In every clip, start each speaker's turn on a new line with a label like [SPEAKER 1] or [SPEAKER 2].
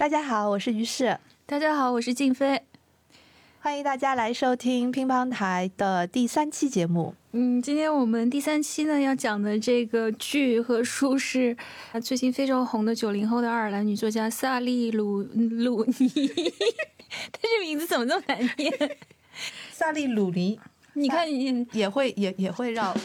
[SPEAKER 1] 大家好，我是于适，
[SPEAKER 2] 大家好，我是静飞，
[SPEAKER 1] 欢迎大家来收听乒乓台的第三期节目。
[SPEAKER 2] 嗯，今天我们第三期呢要讲的这个剧和书是最近非常红的九零后的爱尔兰女作家萨利鲁鲁尼，她这名字怎么这么难念？
[SPEAKER 1] 萨利鲁尼，
[SPEAKER 2] 你看你
[SPEAKER 1] 也会也也会绕。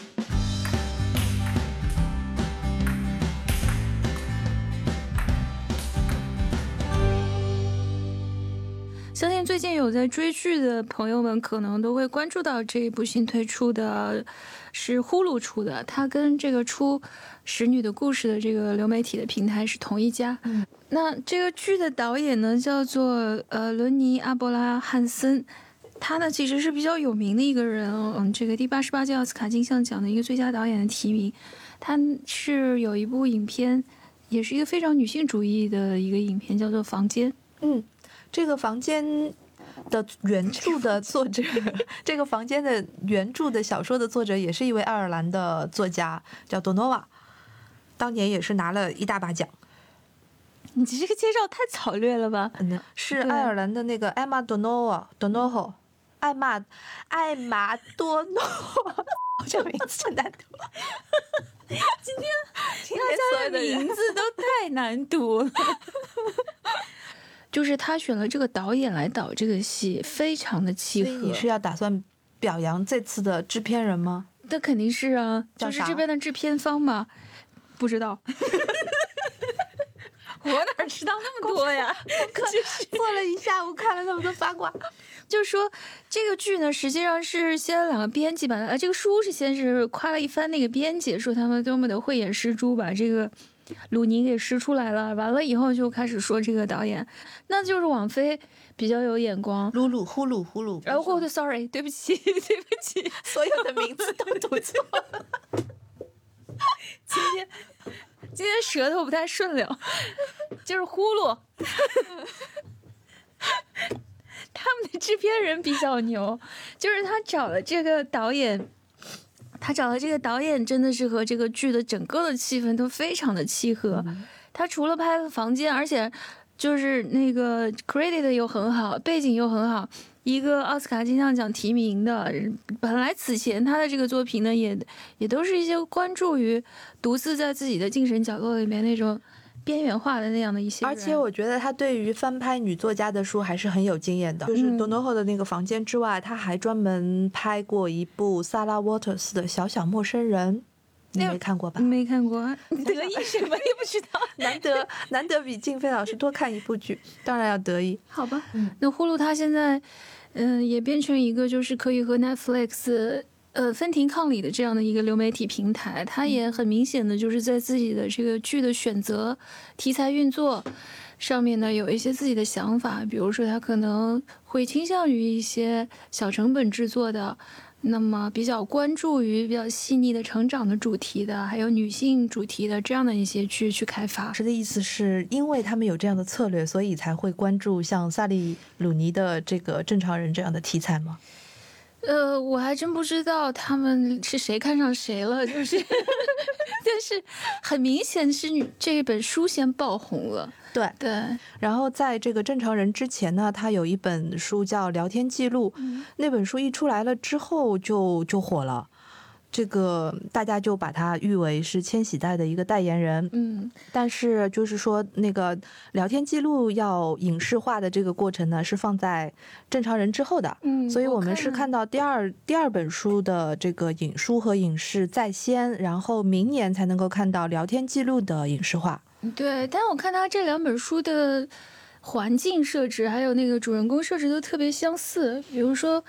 [SPEAKER 2] 相信最近有在追剧的朋友们，可能都会关注到这一部新推出的，是呼噜出的。它跟这个出《使女的故事》的这个流媒体的平台是同一家。
[SPEAKER 1] 嗯，
[SPEAKER 2] 那这个剧的导演呢，叫做呃伦尼阿伯拉汉森，他呢其实是比较有名的一个人。嗯，这个第八十八届奥斯卡金像奖的一个最佳导演的提名。他是有一部影片，也是一个非常女性主义的一个影片，叫做《房间》。
[SPEAKER 1] 嗯。这个房间的原著的作者，这个房间的原著的小说的作者也是一位爱尔兰的作家，叫多诺瓦，当年也是拿了一大把奖。
[SPEAKER 2] 你这个介绍太草略了吧？
[SPEAKER 1] 嗯，是爱尔兰的那个艾玛多诺瓦，多诺霍，艾玛，艾玛多诺，这名字真难读。
[SPEAKER 2] 今天大家的名字都太难读了。就是他选了这个导演来导这个戏，非常的契合。
[SPEAKER 1] 你是要打算表扬这次的制片人吗？
[SPEAKER 2] 那肯定是啊，就是这边的制片方嘛。不知道，我哪知道那么多呀？
[SPEAKER 1] 我过了一下午，看了那么多八卦。
[SPEAKER 2] 就是说，这个剧呢，实际上是先两个编辑吧呃，这个书是先是夸了一番那个编辑，说他们多么的慧眼识珠，把这个。鲁尼给识出来了，完了以后就开始说这个导演，那就是网飞比较有眼光。
[SPEAKER 1] 鲁鲁呼噜呼噜，
[SPEAKER 2] 然后 sorry，对不起，对不起，
[SPEAKER 1] 所有的名字都读错了。
[SPEAKER 2] 今天今天舌头不太顺溜，就是呼噜。他们的制片人比较牛，就是他找了这个导演。他找的这个导演真的是和这个剧的整个的气氛都非常的契合。他除了拍了房间，而且就是那个 credit 又很好，背景又很好，一个奥斯卡金像奖提名的。本来此前他的这个作品呢，也也都是一些关注于独自在自己的精神角落里面那种。边缘化的那样的一些，
[SPEAKER 1] 而且我觉得他对于翻拍女作家的书还是很有经验的。就是多诺后的那个房间之外，他还专门拍过一部萨拉沃特斯的《小小陌生人》，你没看过吧？
[SPEAKER 2] 没看过，得意什么也不知道。
[SPEAKER 1] 难得难得比静飞老师多看一部剧，当然要得意。
[SPEAKER 2] 好吧，那呼噜他现在，嗯，也变成一个就是可以和 Netflix。呃，分庭抗礼的这样的一个流媒体平台，它也很明显的就是在自己的这个剧的选择、题材运作上面呢，有一些自己的想法。比如说，它可能会倾向于一些小成本制作的，那么比较关注于比较细腻的成长的主题的，还有女性主题的这样的一些剧去开发。
[SPEAKER 1] 是的意思是因为他们有这样的策略，所以才会关注像萨利鲁尼的这个正常人这样的题材吗？
[SPEAKER 2] 呃，我还真不知道他们是谁看上谁了，就是，但是很明显是这本书先爆红了。
[SPEAKER 1] 对
[SPEAKER 2] 对，
[SPEAKER 1] 然后在这个正常人之前呢，他有一本书叫《聊天记录》，那本书一出来了之后就就火了。这个大家就把它誉为是千禧代的一个代言人，
[SPEAKER 2] 嗯，
[SPEAKER 1] 但是就是说那个聊天记录要影视化的这个过程呢，是放在正常人之后的，
[SPEAKER 2] 嗯，
[SPEAKER 1] 所以我们是看到第二第二本书的这个影书和影视在先，然后明年才能够看到聊天记录的影视化。
[SPEAKER 2] 对，但我看他这两本书的环境设置还有那个主人公设置都特别相似，比如说。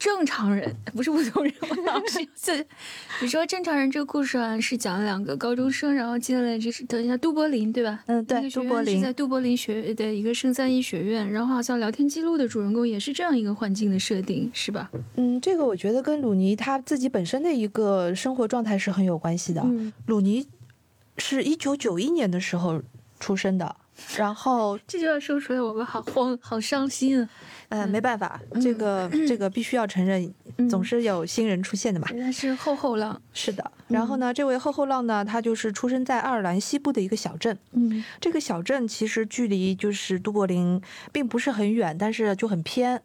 [SPEAKER 2] 正常人 不是普通人，我老是 是。你说正常人这个故事啊，是讲两个高中生，然后进了这是等一下杜柏林对吧？
[SPEAKER 1] 嗯，对，杜柏林
[SPEAKER 2] 是在杜柏林学的一个圣三一学院，然后好像聊天记录的主人公也是这样一个环境的设定，是吧？
[SPEAKER 1] 嗯，这个我觉得跟鲁尼他自己本身的一个生活状态是很有关系的。鲁尼是一九九一年的时候出生的。然后
[SPEAKER 2] 这句话说出来，我们好慌，好伤心啊！
[SPEAKER 1] 嗯，没办法，这个这个必须要承认，总是有新人出现的嘛。
[SPEAKER 2] 他是后后浪，
[SPEAKER 1] 是的。然后呢，这位后后浪呢，他就是出生在爱尔兰西部的一个小镇。
[SPEAKER 2] 嗯
[SPEAKER 1] 这个小镇其实距离就是都柏林并不是很远，但是就很偏。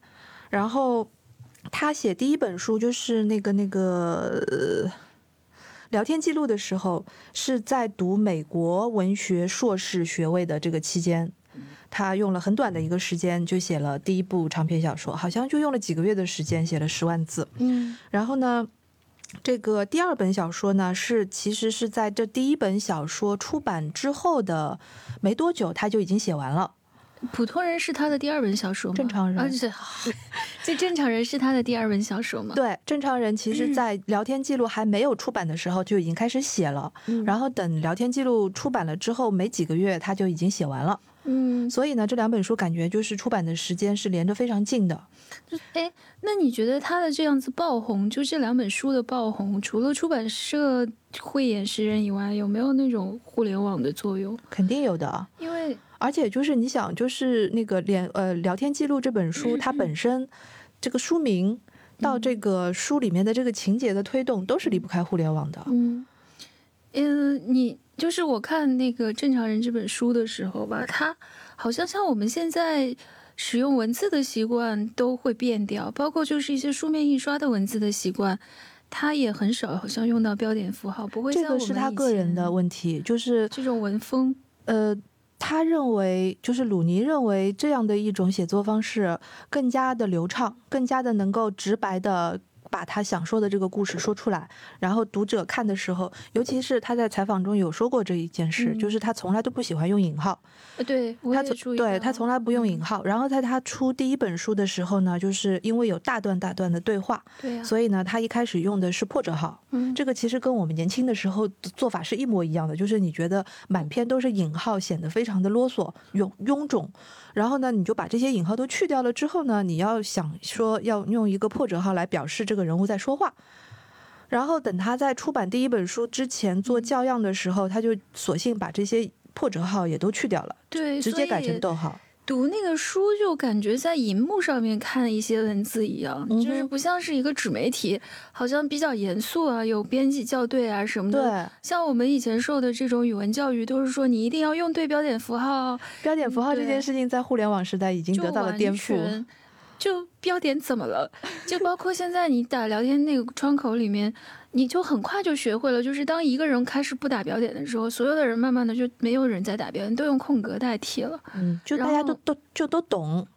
[SPEAKER 1] 然后他写第一本书就是那个那个、呃聊天记录的时候，是在读美国文学硕士学位的这个期间。他用了很短的一个时间就写了第一部长篇小说，好像就用了几个月的时间写了十万字。
[SPEAKER 2] 嗯
[SPEAKER 1] 然后呢，这个第二本小说呢，是其实是在这第一本小说出版之后的没多久，他就已经写完了。
[SPEAKER 2] 普通人是他的第二本小说吗？
[SPEAKER 1] 正常人
[SPEAKER 2] 而且这正常人是他的第二本小说吗？
[SPEAKER 1] 对，正常人其实在聊天记录还没有出版的时候就已经开始写了，
[SPEAKER 2] 嗯
[SPEAKER 1] 然后等聊天记录出版了之后没几个月，他就已经写完了。
[SPEAKER 2] 嗯，
[SPEAKER 1] 所以呢，这两本书感觉就是出版的时间是连着非常近的。
[SPEAKER 2] 哎，那你觉得他的这样子爆红，就这两本书的爆红，除了出版社慧眼识人以外，有没有那种互联网的作用？
[SPEAKER 1] 肯定有的啊，
[SPEAKER 2] 因为
[SPEAKER 1] 而且就是你想，就是那个连呃聊天记录这本书，它本身这个书名到这个书里面的这个情节的推动，都是离不开互联网的。
[SPEAKER 2] 嗯，嗯，你就是我看那个《正常人》这本书的时候吧，它好像像我们现在使用文字的习惯都会变掉，包括就是一些书面印刷的文字的习惯，他也很少好像用到标点符号，不会
[SPEAKER 1] 这个是他个人的问题，就是
[SPEAKER 2] 这种文风。
[SPEAKER 1] 呃，他认为就是鲁尼认为这样的一种写作方式更加的流畅，更加的能够直白的。把他想说的这个故事说出来，然后读者看的时候，尤其是他在采访中有说过这一件事，
[SPEAKER 2] 嗯
[SPEAKER 1] 就是他从来都不喜欢用引号，
[SPEAKER 2] 呃，对，
[SPEAKER 1] 他从来不用引
[SPEAKER 2] 嗯
[SPEAKER 1] 号。然后在他出第一本书的时候呢，就是因为有大段大段的对话，所以呢，他一开始用的是破折号。
[SPEAKER 2] 嗯，
[SPEAKER 1] 这个其实跟我们年轻的时候的做法是一模一样的，就是你觉得满篇都是引号，显得非常的啰嗦、臃臃肿。然后呢，你就把这些引号都去掉了之后呢，你要想说要用一个破折号来表示这个人物在说话。然后等他在出版第一本书之前做校样的时候，他就索性把这些破折号也都去掉了，
[SPEAKER 2] 对，
[SPEAKER 1] 直接改成逗号。
[SPEAKER 2] 读那个书就感觉在荧幕上面看一些文字一样，
[SPEAKER 1] 嗯
[SPEAKER 2] 就是不像是一个纸媒体，好像比较严肃啊，有编辑校对啊什么的。
[SPEAKER 1] 对，
[SPEAKER 2] 像我们以前受的这种语文教育，都是说你一定要用对标点符号，
[SPEAKER 1] 标点符号这件事情在互联网时代已经得到了颠覆。
[SPEAKER 2] 全就标点怎么了？就包括现在你打聊天那个窗口里面，你就很快就学会了。就是当一个人开始不打标点的时候，所有的人慢慢的就没有人在打标点，都用空格代替了。
[SPEAKER 1] 嗯，就大家都都就都懂。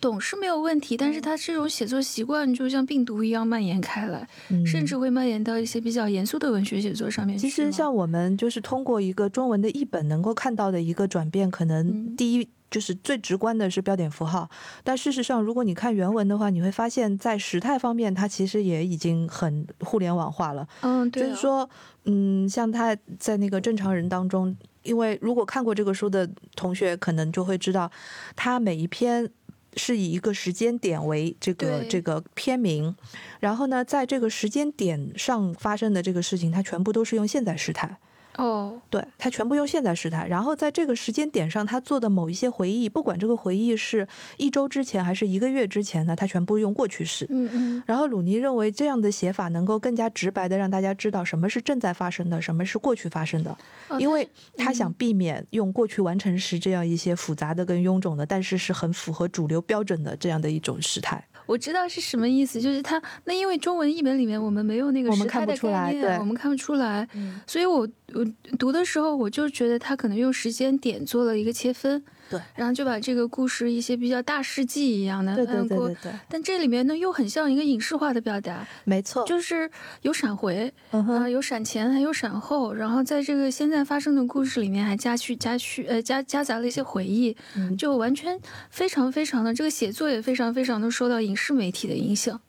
[SPEAKER 2] 懂是没有问题，但是他这种写作习惯就像病毒一样蔓延开来，
[SPEAKER 1] 嗯
[SPEAKER 2] 甚至会蔓延到一些比较严肃的文学写作上面。
[SPEAKER 1] 其实像我们就是通过一个中文的译本能够看到的一个转变，可能
[SPEAKER 2] 嗯
[SPEAKER 1] 第一就是最直观的是标点符号，但事实上如果你看原文的话，你会发现在时态方面，它其实也已经很互联网化了。
[SPEAKER 2] 嗯，对、啊，
[SPEAKER 1] 就是说，嗯，像他在那个正常人当中，因为如果看过这个书的同学，可能就会知道，他每一篇是以一个时间点为这个这个片名，然后呢，在这个时间点上发生的这个事情，它全部都是用现在时态。
[SPEAKER 2] 哦，
[SPEAKER 1] 对，他全部用现在时态，然后在这个时间点上，他做的某一些回忆，不管这个回忆是一周之前还是一个月之前呢，他全部用过去式。
[SPEAKER 2] 嗯嗯，
[SPEAKER 1] 然后鲁尼认为这样的写法能够更加直白的让大家知道什么是正在发生的，什么是过去发生的，
[SPEAKER 2] 哦
[SPEAKER 1] 因为他想
[SPEAKER 2] 嗯
[SPEAKER 1] 避免用过去完成时这样一些复杂的跟臃肿的，但是是很符合主流标准的这样的一种时态。
[SPEAKER 2] 我知道是什么意思，就是他那因为中文译本里面我们没有那个时态的
[SPEAKER 1] 看不出来
[SPEAKER 2] 概念，
[SPEAKER 1] 对
[SPEAKER 2] 我们看不出来，
[SPEAKER 1] 嗯，
[SPEAKER 2] 所以我我读的时候我就觉得他可能用时间点做了一个切分，
[SPEAKER 1] 对，
[SPEAKER 2] 然后就把这个故事一些比较大事记一样的
[SPEAKER 1] 对对对对对，
[SPEAKER 2] 但这里面呢又很像一个影视化的表达，
[SPEAKER 1] 没错，
[SPEAKER 2] 就是有闪回啊、
[SPEAKER 1] 嗯哼，
[SPEAKER 2] 有闪前，还有闪后，然后在这个现在发生的故事里面还加去加去呃加夹杂了一些回忆，
[SPEAKER 1] 嗯。
[SPEAKER 2] 就完全非常非常的这个写作也非常非常的受到影视媒体的影响。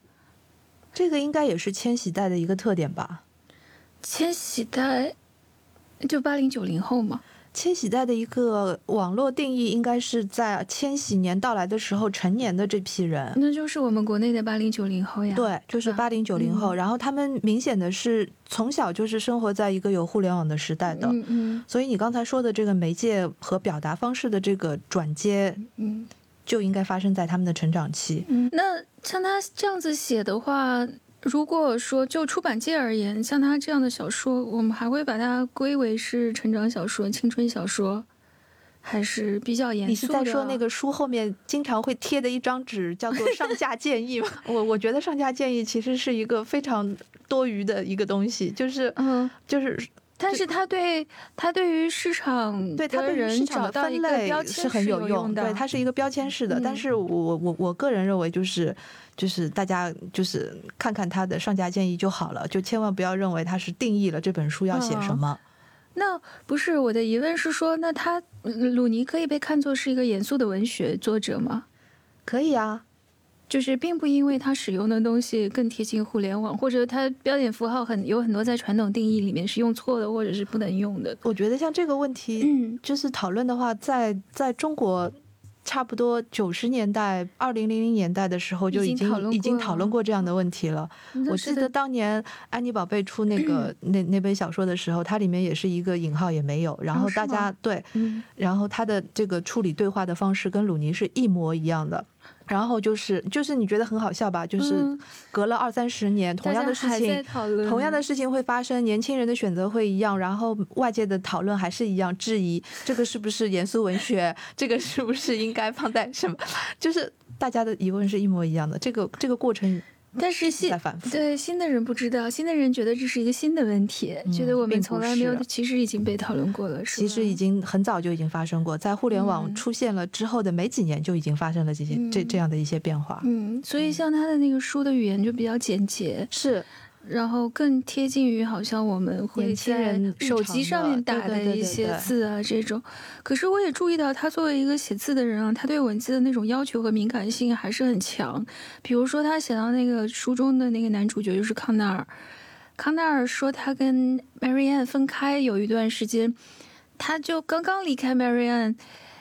[SPEAKER 1] 这个应该也是千禧代的一个特点吧。
[SPEAKER 2] 千禧代就八零九零后嘛，
[SPEAKER 1] 千禧代的一个网络定义，应该是在千禧年到来的时候成年的这批人。
[SPEAKER 2] 那就是我们国内的八零九零后呀。
[SPEAKER 1] 对，就是八零九零后，
[SPEAKER 2] 嗯
[SPEAKER 1] 然后他们明显的是从小就是生活在一个有互联网的时代的，
[SPEAKER 2] 嗯嗯
[SPEAKER 1] 所以你刚才说的这个媒介和表达方式的这个转接，
[SPEAKER 2] 嗯
[SPEAKER 1] 就应该发生在他们的成长期。
[SPEAKER 2] 嗯。那像他这样子写的话，如果说就出版界而言，像他这样的小说，我们还会把它归为是成长小说、青春小说，还是比较严肃的？
[SPEAKER 1] 你是在说那个书后面经常会贴的一张纸，叫做上 架建议吗？我我觉得上架建议其实是一个非常多余的一个东西，就是
[SPEAKER 2] 嗯，
[SPEAKER 1] 就是。
[SPEAKER 2] 但是他对他对于市场
[SPEAKER 1] 对他对
[SPEAKER 2] 人找到一个
[SPEAKER 1] 的分类
[SPEAKER 2] 标签
[SPEAKER 1] 是很
[SPEAKER 2] 有
[SPEAKER 1] 用，
[SPEAKER 2] 的，
[SPEAKER 1] 对，它是一个标签式的。但
[SPEAKER 2] 嗯
[SPEAKER 1] 是我我我我个人认为，就是就是大家就是看看它的上架建议就好了，就千万不要认为它是定义了这本书要写什
[SPEAKER 2] 嗯
[SPEAKER 1] 么。
[SPEAKER 2] 那不是我的疑问是说，那他嗯鲁尼可以被看作是一个严肃的文学作者吗？
[SPEAKER 1] 可以啊，
[SPEAKER 2] 就是并不因为它使用的东西更贴近互联网，或者它标点符号很有很多在传统定义里面是用错的，或者是不能用的。
[SPEAKER 1] 我觉得像这个问题，
[SPEAKER 2] 嗯
[SPEAKER 1] 就是讨论的话，在在中国。差不多九十年代、二零零零年代的时候，就已
[SPEAKER 2] 已经
[SPEAKER 1] 已经讨论过这样的问题了。我记得当年安妮宝贝出那个 那那本小说的时候，它里面也是一个引号也没有，然后大家对，
[SPEAKER 2] 嗯
[SPEAKER 1] 然后它的这个处理对话的方式跟鲁尼是一模一样的。然后就是就是你觉得很好笑吧？就是
[SPEAKER 2] 嗯
[SPEAKER 1] 隔了二三十年，同样的事情。同样的事情会发生，年轻人的选择会一样，然后外界的讨论还是一样，质疑这个是不是严肃文学，这个是不是应该放在什么，就是大家的疑问是一模一样的。这个这个过程
[SPEAKER 2] 但是新
[SPEAKER 1] 在反复。
[SPEAKER 2] 对新的人不知道，新的人觉得这是一个新的问题，
[SPEAKER 1] 嗯
[SPEAKER 2] 觉得我们从来没有，其实已经被讨论过了，是
[SPEAKER 1] 其实已经很早就已经发生过，在互联网
[SPEAKER 2] 嗯
[SPEAKER 1] 出现了之后的没几年就已经发生了这些、这
[SPEAKER 2] 嗯
[SPEAKER 1] 这样的一些变化。
[SPEAKER 2] 嗯，所以像他的那个书的语言就比较简洁，
[SPEAKER 1] 是
[SPEAKER 2] 然后更贴近于好像我们会在
[SPEAKER 1] 人
[SPEAKER 2] 手机上面打的一些字啊这种。可是我也注意到，他作为一个写字的人啊，他对文字的那种要求和敏感性还是很强。比如说，他写到那个书中的那个男主角就是康奈尔，康奈尔说他跟 Marianne 分开有一段时间，他就刚刚离开 Marianne。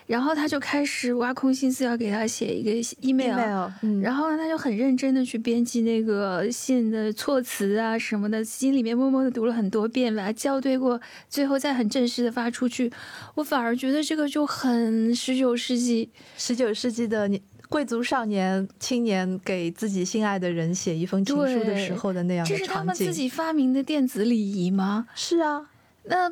[SPEAKER 2] 然后他就开始挖空心思要给他写一个 email，,
[SPEAKER 1] email，嗯，
[SPEAKER 2] 然后呢，他就很认真的去编辑那个信的措辞啊什么的，心里面默默的读了很多遍，把它校对过，最后再很正式的发出去。我反而觉得这个就很十九世纪，
[SPEAKER 1] 十九世纪的年贵族少年青年给自己心爱的人写一封情书的时候的那样的
[SPEAKER 2] 这是他。们自己发明的电子礼仪吗？
[SPEAKER 1] 是啊，
[SPEAKER 2] 那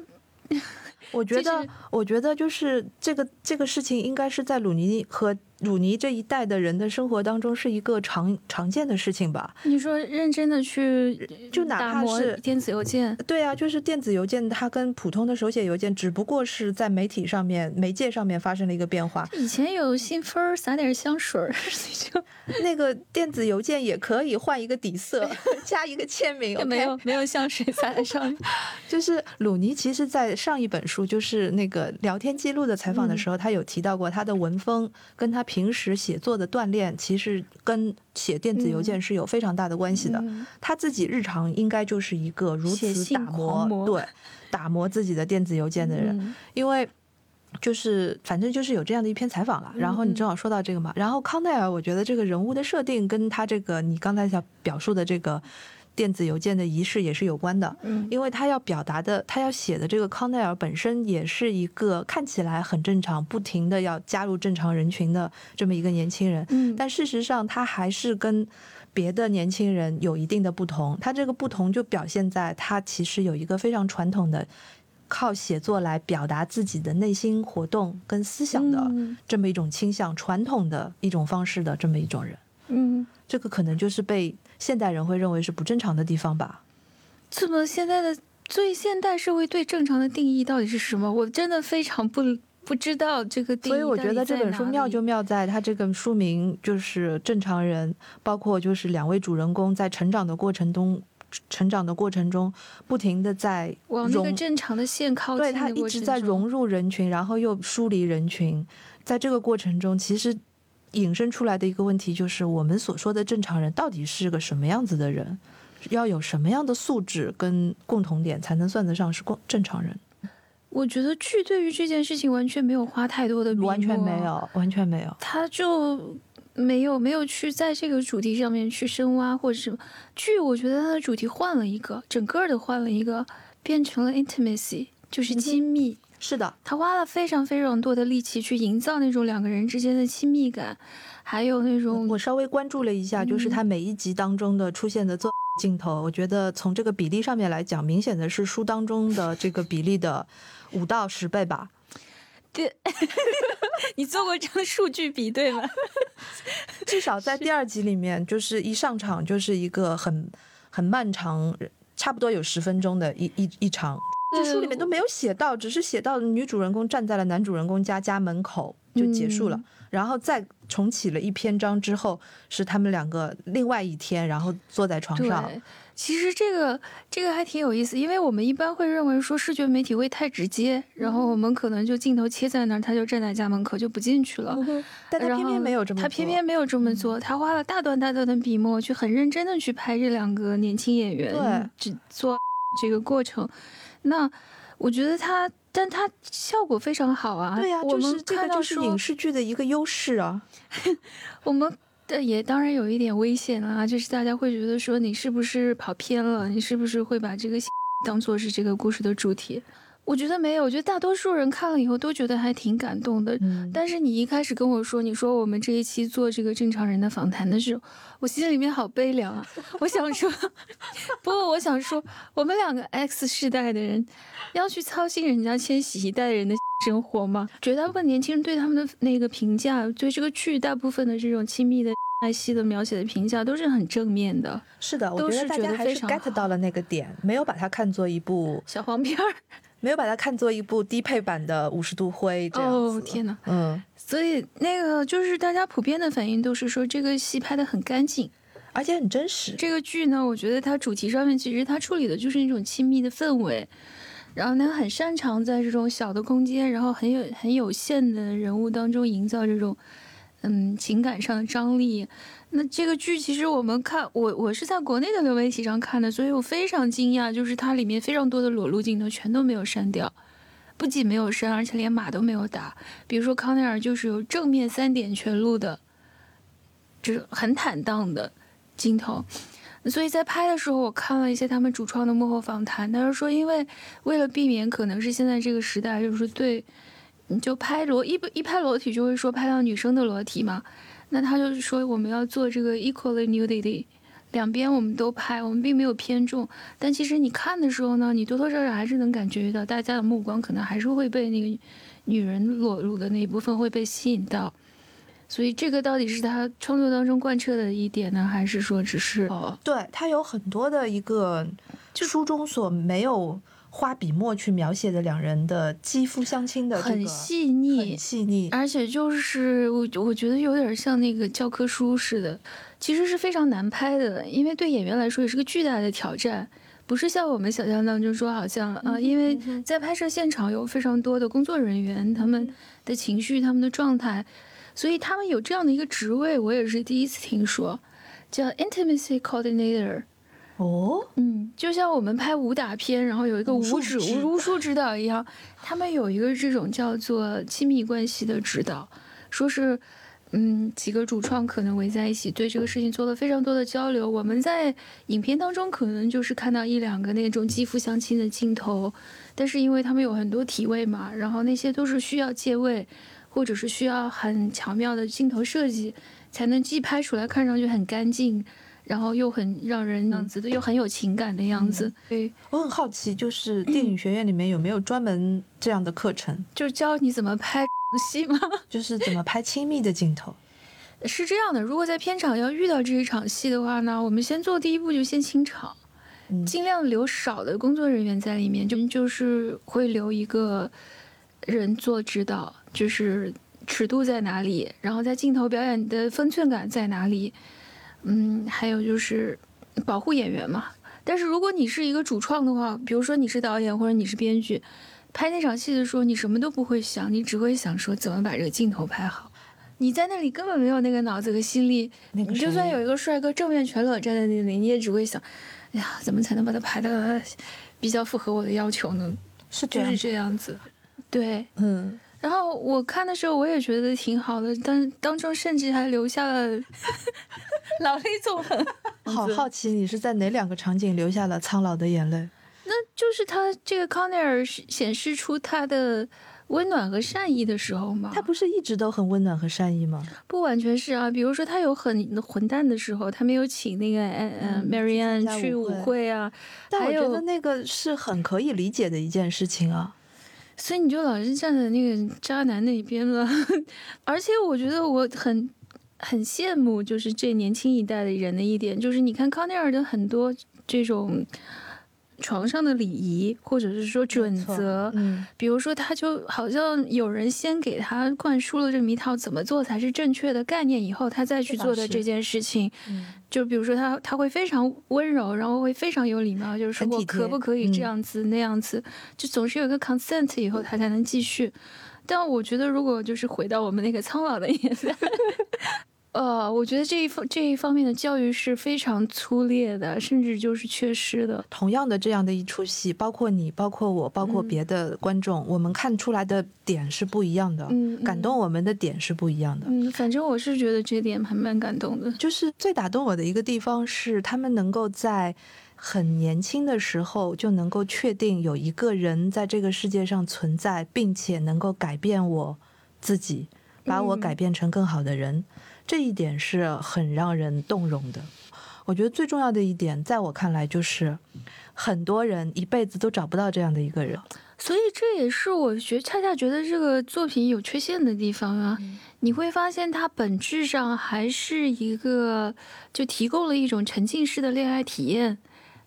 [SPEAKER 1] 我觉得，我觉得就是这个这个事情应该是在鲁尼和鲁尼这一代的人的生活当中是一个常常见的事情吧。
[SPEAKER 2] 你说认真的去
[SPEAKER 1] 就哪怕是
[SPEAKER 2] 电子邮件，
[SPEAKER 1] 对啊，就是电子邮件，它跟普通的手写邮件只不过是在媒体上面、媒介上面发生了一个变化。
[SPEAKER 2] 以前有信封儿撒点香水儿，就
[SPEAKER 1] 那个电子邮件也可以换一个底色，加一个签名。
[SPEAKER 2] 没有没有香水撒在上面。
[SPEAKER 1] 就是鲁尼，其实，在上一本书，就是那个聊天记录的采访的时候，他有提到过他的文风跟他平时写作的锻炼，其实跟写电子邮件是有非常大的关系的。
[SPEAKER 2] 嗯
[SPEAKER 1] 他自己日常应该就是一个如此打磨，对，打磨自己的电子邮件的人，
[SPEAKER 2] 嗯
[SPEAKER 1] 因为。就是，反正就是有这样的一篇采访了。然后你正好说到这个嘛，然后康奈尔，我觉得这个人物的设定跟他这个你刚才想表述的这个电子邮件的仪式也是有关的。
[SPEAKER 2] 嗯
[SPEAKER 1] 因为他要表达的，他要写的这个康奈尔本身也是一个看起来很正常，不停的要加入正常人群的这么一个年轻人，
[SPEAKER 2] 嗯，
[SPEAKER 1] 但事实上他还是跟别的年轻人有一定的不同。他这个不同就表现在他其实有一个非常传统的靠写作来表达自己的内心活动跟思想的
[SPEAKER 2] 嗯
[SPEAKER 1] 这么一种倾向，传统的一种方式的这么一种人。
[SPEAKER 2] 嗯，
[SPEAKER 1] 这个可能就是被现代人会认为是不正常的地方吧。
[SPEAKER 2] 怎么现在的最现代社会对正常的定义到底是什么？我真的非常不不知道这个定义。
[SPEAKER 1] 所以我觉得这本书妙就妙在它这个书名就是正常人，包括就是两位主人公在成长的过程中，成长的过程中不停的在
[SPEAKER 2] 往那个，正常的线靠近
[SPEAKER 1] 对
[SPEAKER 2] 的
[SPEAKER 1] 他一直在融入人群，然后又疏离人群，在这个过程中，其实引申出来的一个问题就是，我们所说的正常人到底是个什么样子的人？要有什么样的素质跟共同点，才能算得上是共正常人？
[SPEAKER 2] 我觉得剧对于这件事情完全没有花太多的笔
[SPEAKER 1] 完全没，有，完全没有。
[SPEAKER 2] 他就没有没有去在这个主题上面去深挖或者什么。剧我觉得它的主题换了一个，整个的换了一个，变成了 intimacy，就是亲密。
[SPEAKER 1] 是的，
[SPEAKER 2] 他花了非常非常多的力气去营造那种两个人之间的亲密感，还有那种
[SPEAKER 1] 我稍微关注了一下，就是
[SPEAKER 2] 嗯
[SPEAKER 1] 他每一集当中的出现的作镜头，我觉得从这个比例上面来讲，明显的是书当中的这个比例的五到十倍吧。
[SPEAKER 2] 对，你做过这样的数据比对吗？
[SPEAKER 1] 至少在第二集里面，就是一上场就是一个很很漫长，差不多有十分钟的一一一场。这书里面都没有写到，只是写到女主人公站在了男主人公家家门口就结束了，然后再重启了一篇章之后，是他们两个另外一天，然后坐在床上。
[SPEAKER 2] 其实这个这个还挺有意思，因为我们一般会认为说视觉媒体会太直接，然后我们可能就镜头切在那儿，他就站在家门口就不进去了。
[SPEAKER 1] 但他偏偏没有这么，
[SPEAKER 2] 他偏偏没有这么做，他花了大段大段的笔墨去很认真的去拍这两个年轻演员，
[SPEAKER 1] 对，
[SPEAKER 2] 做 这个过程。那我觉得它，但它效果非常好啊。
[SPEAKER 1] 对呀，就是这个就是影视剧的一个优势啊。
[SPEAKER 2] 我们。但也当然有一点危险啊，就是大家会觉得说你是不是跑偏了？你是不是会把这个 当做是这个故事的主题？我觉得没有，我觉得大多数人看了以后都觉得还挺感动的。但是你一开始跟我说，你说我们这一期做这个正常人的访谈的时候，我心里面好悲凉啊。我想说，不过我想说，我们两个 X 世代的人要去操心人家千禧一代人的。生活吗？绝大部分年轻人对他们的那个评价，对这个剧大部分的这种亲密的爱惜的描写的评价都是很正面的。
[SPEAKER 1] 是的，我觉得大家还是 get 到了那个点，没有把它看作一部
[SPEAKER 2] 小黄片儿，
[SPEAKER 1] 没有把它看作一部低配版的《五十度灰》这样
[SPEAKER 2] 哦，天哪，
[SPEAKER 1] 嗯，
[SPEAKER 2] 所以那个就是大家普遍的反应都是说这个戏拍的很干净，
[SPEAKER 1] 而且很真实。
[SPEAKER 2] 这个剧呢，我觉得它主题上面其实它处理的就是那种亲密的氛围。然后他很擅长在这种小的空间，然后很有很有限的人物当中营造这种，嗯，情感上的张力。那这个剧其实我们看，我我是在国内的流媒体上看的，所以我非常惊讶，就是它里面非常多的裸露镜头全都没有删掉，不仅没有删，而且连码都没有打。比如说康奈尔就是有正面三点全露的，就是很坦荡的镜头。所以在拍的时候，我看了一些他们主创的幕后访谈，他是说，因为为了避免可能是现在这个时代，就是对，你就拍裸一一拍裸体就会说拍到女生的裸体嘛，那他就是说我们要做这个 equally nudity，两边我们都拍，我们并没有偏重，但其实你看的时候呢，你多多少少还是能感觉到大家的目光可能还是会被那个女人裸露的那一部分会被吸引到。所以这个到底是他创作当中贯彻的一点呢，还是说只是？哦，
[SPEAKER 1] 对他有很多的一个书中所没有花笔墨去描写的两人的肌肤相亲的
[SPEAKER 2] 很细腻，
[SPEAKER 1] 很细腻，
[SPEAKER 2] 而且就是我我觉得有点像那个教科书似的，其实是非常难拍的，因为对演员来说也是个巨大的挑战，不是像我们想象当中说好像啊，因为在拍摄现场有非常多的工作人员，他们的情绪、他们的状态。所以他们有这样的一个职位，我也是第一次听说，叫 intimacy coordinator。
[SPEAKER 1] 哦，
[SPEAKER 2] 嗯，就像我们拍武打片，然后有一个武指武术指导一样，他们有一个这种叫做亲密关系的指导，说是，嗯，几个主创可能围在一起，对这个事情做了非常多的交流。我们在影片当中可能就是看到一两个那种肌肤相亲的镜头，但是因为他们有很多体位嘛，然后那些都是需要借位。或者是需要很巧妙的镜头设计，才能既拍出来看上去很干净，然后又很让人样子的，又很有情感的样子。对
[SPEAKER 1] 我很好奇，就是电影学院里面有没有专门这样的课程，
[SPEAKER 2] 就是教你怎么拍 戏吗？
[SPEAKER 1] 就是怎么拍亲密的镜头？
[SPEAKER 2] 是这样的，如果在片场要遇到这一场戏的话呢，我们先做第一步就先清场，尽量留少的工作人员在里面，就就是会留一个人做指导。就是尺度在哪里，然后在镜头表演的分寸感在哪里，嗯，还有就是保护演员嘛。但是如果你是一个主创的话，比如说你是导演或者你是编剧，拍那场戏的时候，你什么都不会想，你只会想说怎么把这个镜头拍好。你在那里根本没有那个脑子和心力，你就算有一个帅哥正面全裸站在那里，你也只会想，哎呀，怎么才能把它拍的比较符合我的要求呢？
[SPEAKER 1] 是
[SPEAKER 2] 就是这样子，对，
[SPEAKER 1] 嗯。
[SPEAKER 2] 然后我看的时候，我也觉得挺好的，但当中甚至还留下了老泪纵横。
[SPEAKER 1] 好好奇，你是在哪两个场景留下了苍老的眼泪？
[SPEAKER 2] 那就是他这个康奈尔显示出他的温暖和善意的时候吗？
[SPEAKER 1] 他不是一直都很温暖和善意吗？
[SPEAKER 2] 不完全是啊，比如说他有很混蛋的时候，他没有请那个嗯 Marianne 去舞会啊。
[SPEAKER 1] 但我觉得那个是很可以理解的一件事情啊。
[SPEAKER 2] 所以你就老是站在那个渣男那边了，而且我觉得我很很羡慕，就是这年轻一代的人的一点，就是你看康奈尔的很多这种。床上的礼仪，或者是说准则，嗯，比如说他就好像有人先给他灌输了这么一套怎么做才是正确的概念，以后他再去做的这件事情，就比如说他他会非常温柔，然后会非常有礼貌，就是说我可不可以这样子那样子，就总是有个 consent 以后他才能继续。但我觉得如果就是回到我们那个苍老的年代。呃，我觉得这一方这一方面的教育是非常粗劣的，甚至就是缺失的。
[SPEAKER 1] 同样的这样的一出戏，包括你，包括我，包括别的观众，我们看出来的点是不一样的，感动我们的点是不一样的。
[SPEAKER 2] 嗯，反正我是觉得这点还蛮感动的。
[SPEAKER 1] 就是最打动我的一个地方是，他们能够在很年轻的时候就能够确定有一个人在这个世界上存在，并且能够改变我自己，把我改变成更好的人。这一点是很让人动容的。我觉得最重要的一点，在我看来，就是很多人一辈子都找不到这样的一个人。
[SPEAKER 2] 所以这也是我觉恰恰觉得这个作品有缺陷的地方啊。你会发现，它本质上还是一个就提供了一种沉浸式的恋爱体验。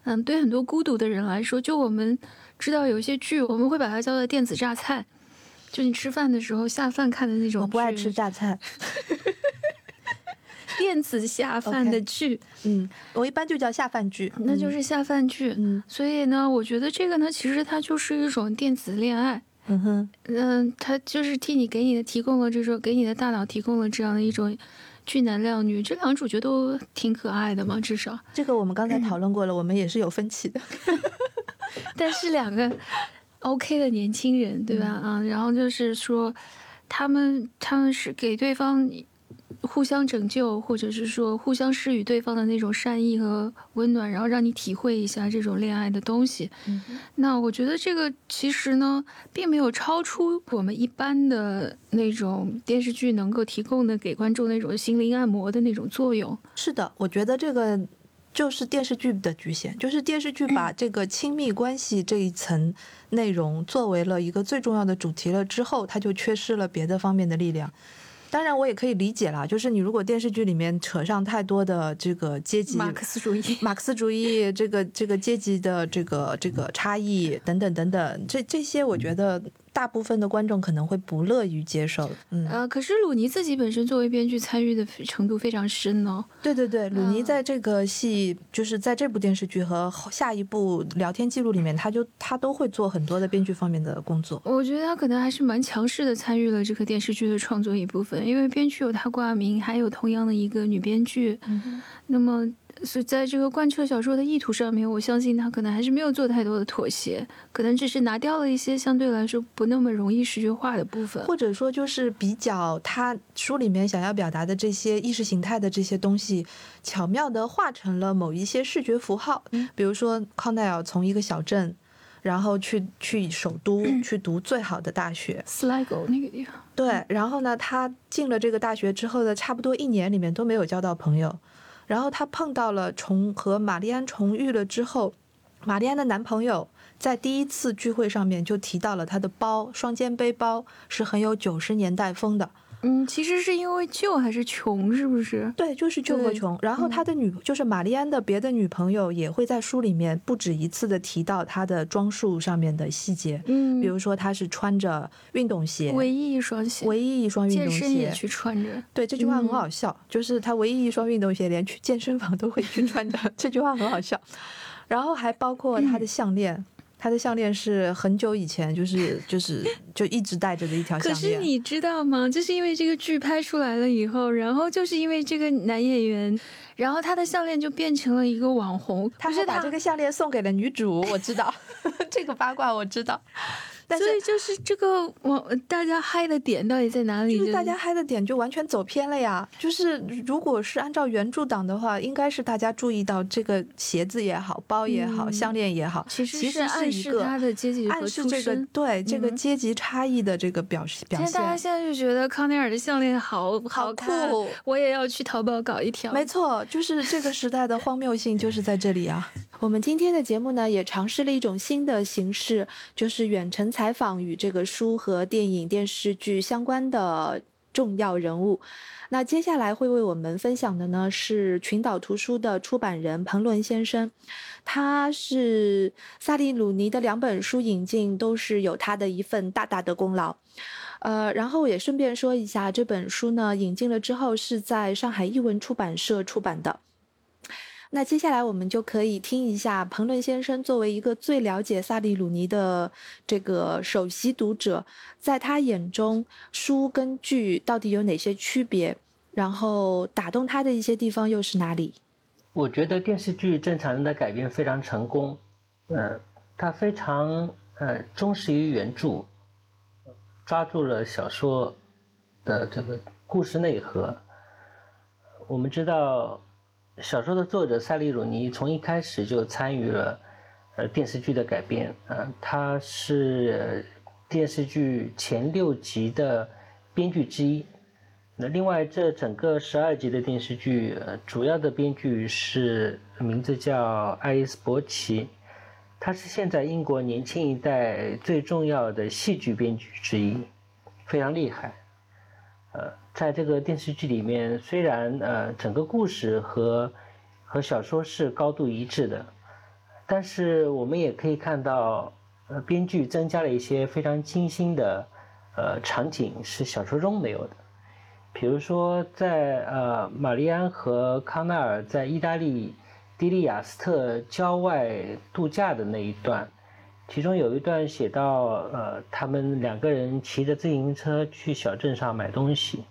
[SPEAKER 2] 嗯，对很多孤独的人来说，就我们知道有一些剧，我们会把它叫做电子榨菜，就你吃饭的时候下饭看的那种。我
[SPEAKER 1] 不爱吃榨菜。
[SPEAKER 2] 电子下饭的剧，
[SPEAKER 1] 嗯，我一般就叫下饭剧，
[SPEAKER 2] 那就是下饭剧。嗯，所以呢，我觉得这个呢，其实它就是一种电子恋爱。
[SPEAKER 1] 嗯哼，
[SPEAKER 2] 嗯，它就是替你给你的提供了这种，给你的大脑提供了这样的一种俊男靓女。这两个主角都挺可爱的嘛，至少
[SPEAKER 1] 这个我们刚才 讨论过了，我们也是有分歧的。
[SPEAKER 2] 但是两个 OK 的年轻人，对吧？啊，然后就是说，他们他们是给对方。互相拯救，或者是说互相施予对方的那种善意和温暖，然后让你体会一下这种恋爱的东西。那我觉得这个其实呢，并没有超出我们一般的那种电视剧能够提供的给观众那种心灵按摩的那种作用。
[SPEAKER 1] 是的，我觉得这个就是电视剧的局限，就是电视剧把 这个亲密关系这一层内容作为了一个最重要的主题了之后，它就缺失了别的方面的力量。当然，我也可以理解啦，就是你如果电视剧里面扯上太多的这个阶级、
[SPEAKER 2] 马克思主义、
[SPEAKER 1] 马克思主义这个这个阶级的这个这个差异等等等等，这这些我觉得。大部分的观众可能会不乐于接受，嗯，
[SPEAKER 2] 呃，可是鲁尼自己本身作为编剧参与的程度非常深哦。
[SPEAKER 1] 对对对，鲁尼在这个戏，就是在这部电视剧和下一部聊天记录里面，他就他都会做很多的编剧方面的工作。
[SPEAKER 2] 我觉得他可能还是蛮强势的参与了这个电视剧的创作一部分，因为编剧有他挂名，还有同样的一个女编剧，那么。所以，在这个贯彻小说的意图上面，我相信他可能还是没有做太多的妥协，可能只是拿掉了一些相对来说不那么容易视觉化的部分，
[SPEAKER 1] 或者说就是比较他书里面想要表达的这些意识形态的这些东西，巧妙的化成了某一些视觉符号。比如说康奈尔从一个小镇，然后去去首都去读最好的大学，
[SPEAKER 2] Sligo 那个地方。
[SPEAKER 1] 对，然后呢，他进了这个大学之后的差不多一年里面都没有交到朋友。然后他碰到了重和玛丽安重遇了之后，玛丽安的男朋友在第一次聚会上面就提到了他的包，双肩背包是很有九十年代风的。
[SPEAKER 2] 嗯，其实是因为旧还是穷，是不是？
[SPEAKER 1] 对，就是旧和穷。然后他的女，就是玛丽安的别的女朋友，也会在书里面不止一次的提到他的装束上面的细节。嗯，比如说他是穿着运动鞋，
[SPEAKER 2] 唯一一双鞋，
[SPEAKER 1] 唯一一双运动鞋，
[SPEAKER 2] 去穿着。
[SPEAKER 1] 对，这句话很好笑，就是他唯一一双运动鞋，连去健身房都会去穿着。这句话很好笑。然后还包括他的项链。他的项链是很久以前，就是就是就一直戴着的一条项链。
[SPEAKER 2] 可是你知道吗？就是因为这个剧拍出来了以后，然后就是因为这个男演员，然后他的项链就变成了一个网红。
[SPEAKER 1] 他是把这个项链送给了女主，我知道 这个八卦我知道。但是
[SPEAKER 2] 所以就是这个我大家嗨的点到底在哪里？
[SPEAKER 1] 就是大家嗨的点就完全走偏了呀。就是如果是按照原著党的话，应该是大家注意到这个鞋子也好，包也好，
[SPEAKER 2] 嗯
[SPEAKER 1] 项链也好，
[SPEAKER 2] 其实
[SPEAKER 1] 是一个
[SPEAKER 2] 示他的阶级和
[SPEAKER 1] 暗示这个。对这个
[SPEAKER 2] 嗯
[SPEAKER 1] 阶级差异的这个表示表
[SPEAKER 2] 现大家
[SPEAKER 1] 现。
[SPEAKER 2] 在就觉得康奈尔的项链好
[SPEAKER 1] 好
[SPEAKER 2] 看，
[SPEAKER 1] 酷
[SPEAKER 2] 我也要去淘宝搞一条。
[SPEAKER 1] 没错，就是这个时代的荒谬性就是在这里啊。我们今天的节目呢，也尝试了一种新的形式，就是远程采访与这个书和电影、电视剧相关的重要人物。那接下来会为我们分享的呢是群岛图书的出版人彭伦先生，他是萨利鲁尼的两本书引进都是有他的一份大大的功劳。呃，然后也顺便说一下，这本书呢引进了之后是在上海译文出版社出版的。那接下来我们就可以听一下彭伦先生作为一个最了解萨利鲁尼的这个首席读者，在他眼中书跟剧到底有哪些区别，然后打动他的一些地方又是哪里？
[SPEAKER 3] 我觉得电视剧《正常人》的改编非常成功，呃，它非常呃忠实于原著，抓住了小说的这个故事内核。我们知道，小说的作者塞利鲁尼从一开始就参与了呃电视剧的改编，呃，他是电视剧前六集的编剧之一。那另外，这整个十二集的电视剧，主要的编剧是名字叫爱丽丝·伯奇，他是现在英国年轻一代最重要的戏剧编剧之一，非常厉害。呃，在这个电视剧里面，虽然呃整个故事和和小说是高度一致的，但是我们也可以看到，呃，编剧增加了一些非常精心的呃场景，是小说中没有的。比如说在，呃玛丽安和康奈尔在意大利迪利亚斯特郊外度假的那一段，其中有一段写到，呃，他们两个人骑着自行车去小镇上买东西。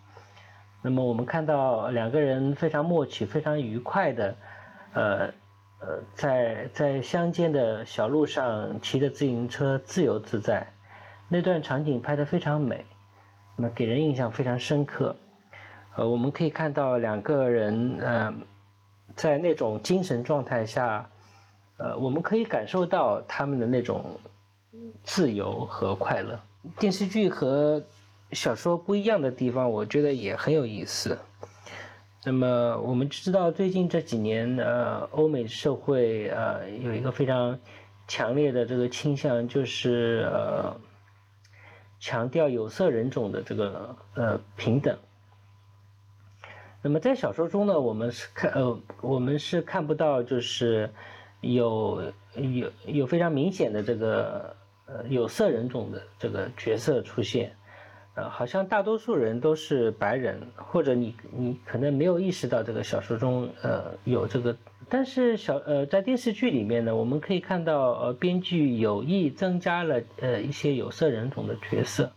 [SPEAKER 3] 那么我们看到两个人非常默契、非常愉快的，呃呃，在在乡间的小路上骑着自行车自由自在，那段场景拍得非常美，那么给人印象非常深刻。呃，我们可以看到两个人，呃，在那种精神状态下，呃，我们可以感受到他们的那种自由和快乐。电视剧和小说不一样的地方，我觉得也很有意思。那么我们知道，最近这几年，呃，欧美社会呃有一个非常强烈的这个倾向，就是呃强调有色人种的这个呃平等。那么在小说中呢，我们是看呃，我们是看不到就是有有有非常明显的这个呃有色人种的这个角色出现，呃，好像大多数人都是白人，或者你你可能没有意识到这个小说中呃有这个，但是小呃在电视剧里面呢，我们可以看到呃编剧有意增加了呃一些有色人种的角色。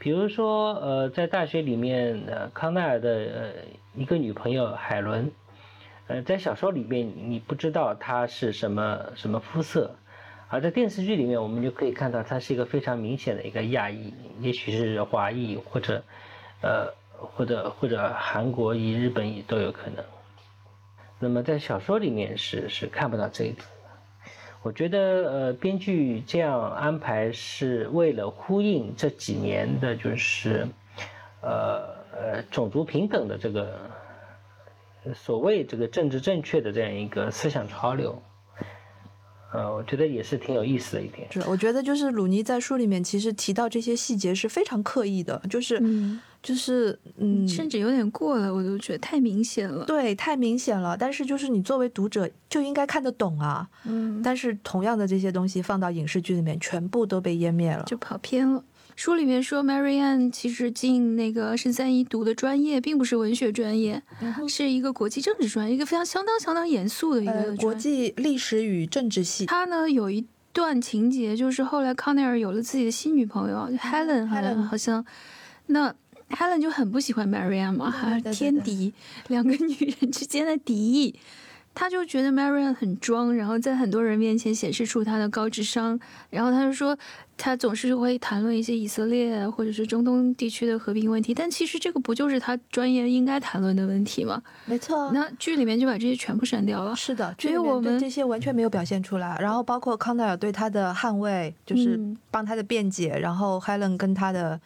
[SPEAKER 3] 比如说，呃，在大学里面，呃，康奈尔的呃一个女朋友海伦，呃，在小说里面你不知道她是什么什么肤色，而在电视剧里面，我们就可以看到她是一个非常明显的一个亚裔，也许是华裔或者，呃，或者或者韩国裔、日本裔都有可能。那么在小说里面是是看不到这一点。我觉得，呃，编剧这样安排是为了呼应这几年的，就是，呃呃，种族平等的这个所谓这个政治正确的这样一个思想潮流。呃，我觉得也是挺有意思的一点。
[SPEAKER 1] 是，我觉得就是鲁尼在书里面其实提到这些细节是非常刻意的，就是、
[SPEAKER 2] 嗯，
[SPEAKER 1] 就是嗯，
[SPEAKER 2] 甚至有点过了，我都觉得太明显了。
[SPEAKER 1] 对，太明显了。但是就是你作为读者就应该看得懂啊。
[SPEAKER 2] 嗯，
[SPEAKER 1] 但是同样的这些东西放到影视剧里面，全部都被湮灭了。
[SPEAKER 2] 就跑偏了。书里面说，Marianne 其实进那个圣三一读的专业并不是文学专业，是一个国际政治专业，一个非常相当相当严肃的一个
[SPEAKER 1] 呃，国际历史与政治系。
[SPEAKER 2] 他呢有一段情节，就是后来康奈尔有了自己的新女朋友，就 Helen，好像
[SPEAKER 1] Helen
[SPEAKER 2] 好像，那 Helen 就很不喜欢 Marianne 嘛，
[SPEAKER 1] 对
[SPEAKER 2] 还天敌，两个女人之间的敌意。他就觉得 Marian 很装，然后在很多人面前显示出他的高智商，然后他就说他总是会谈论一些以色列或者是中东地区的和平问题，但其实这个不就是他专业应该谈论的问题吗？
[SPEAKER 1] 没错。
[SPEAKER 2] 那剧里面就把这些全部删掉了。
[SPEAKER 1] 是的，
[SPEAKER 2] 所以我们
[SPEAKER 1] 这些完全没有表现出来。然后包括康奈尔对他的捍卫，就是帮他的辩解，然后 Helen 跟他的。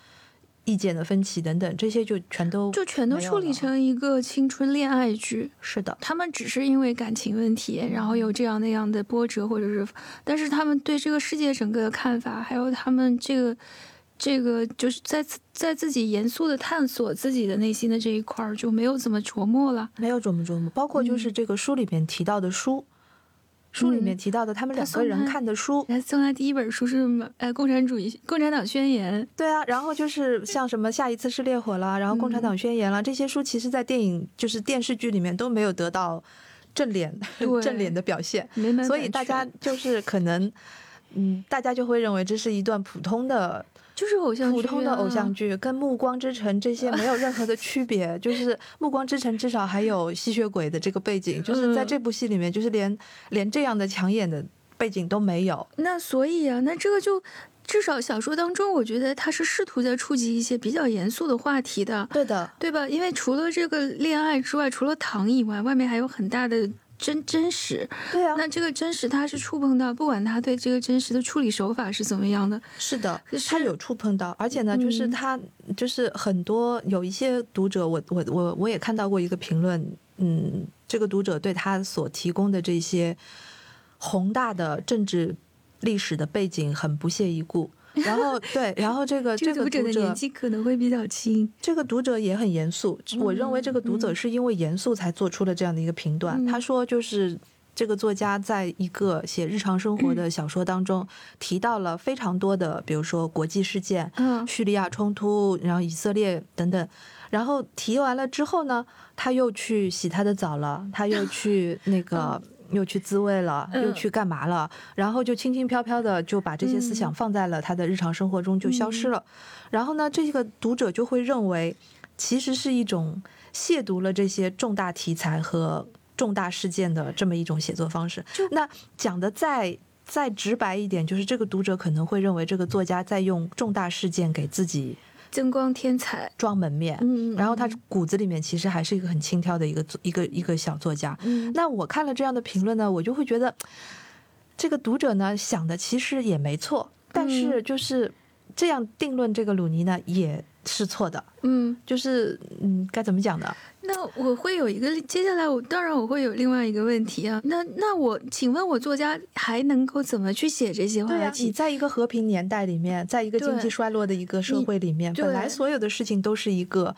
[SPEAKER 1] 意见的分歧等等，这些就全都
[SPEAKER 2] 就全都处理成一个青春恋爱剧。
[SPEAKER 1] 是的，
[SPEAKER 2] 他们只是因为感情问题，然后有这样那样的波折，或者是，但是他们对这个世界整个的看法，还有他们这个这个就是在在自己严肃的探索自己的内心的这一块儿，就没有怎么琢磨了，
[SPEAKER 1] 没有琢磨琢磨。包括就是这个书里面提到的书。书里面提到的，他们两个人看的书，
[SPEAKER 2] 送他第一本书是《呃共产主义共产党宣言》。
[SPEAKER 1] 对啊，然后就是像什么下一次是烈火了，然后《共产党宣言》了，这些书其实，在电影就是电视剧里面都没有得到正脸正脸的表现，所以大家就是可能，嗯，大家就会认为这是一段普通的。
[SPEAKER 2] 就是偶像
[SPEAKER 1] 剧，普通的偶像剧，跟《暮光之城》这些没有任何的区别。就是《暮光之城》至少还有吸血鬼的这个背景，就是在这部戏里面，就是连连这样的抢眼的背景都没有。
[SPEAKER 2] 那所以啊，那这个就至少小说当中，我觉得他是试图在触及一些比较严肃的话题的。
[SPEAKER 1] 对的，
[SPEAKER 2] 对吧？因为除了这个恋爱之外，除了糖以外，外面还有很大的。真真实，
[SPEAKER 1] 对啊，
[SPEAKER 2] 那这个真实他是触碰到，不管他对这个真实的处理手法是怎么样的，
[SPEAKER 1] 是的，他有触碰到，而且呢，就是他就是很多有一些读者，我我我我也看到过一个评论，嗯，这个读者对他所提供的这些宏大的政治历史的背景很不屑一顾。然后对，然后这个 这个读者
[SPEAKER 2] 的年纪可能会比较轻，
[SPEAKER 1] 这个读者也很严肃。我认为这个读者是因为严肃才做出了这样的一个评断。他说，就是这个作家在一个写日常生活的小说当中提到了非常多的，比如说国际事件，嗯，叙利亚冲突，然后以色列等等。然后提完了之后呢，他又去洗他的澡了，他又去那个。又去自慰了，又去干嘛了？然后就轻轻飘飘的就把这些思想放在了他的日常生活中，就消失了。然后呢，这个读者就会认为，其实是一种亵渎了这些重大题材和重大事件的这么一种写作方式。那讲的再再直白一点，就是这个读者可能会认为，这个作家在用重大事件给自己。
[SPEAKER 2] 增光添彩，
[SPEAKER 1] 装门面。嗯，然后他骨子里面其实还是一个很轻佻的一个一个一个小作家。嗯，那我看了这样的评论呢，我就会觉得，这个读者呢想的其实也没错，但是就是这样定论这个鲁尼呢也是错的。嗯，就是嗯该怎么讲呢？
[SPEAKER 2] 那我会有一个，接下来我当然我会有另外一个问题啊。那那我请问，我作家还能够怎么去写这些话题？
[SPEAKER 1] 你在一个和平年代里面，在一个经济衰落的一个社会里面，本来所有的事情都是一个。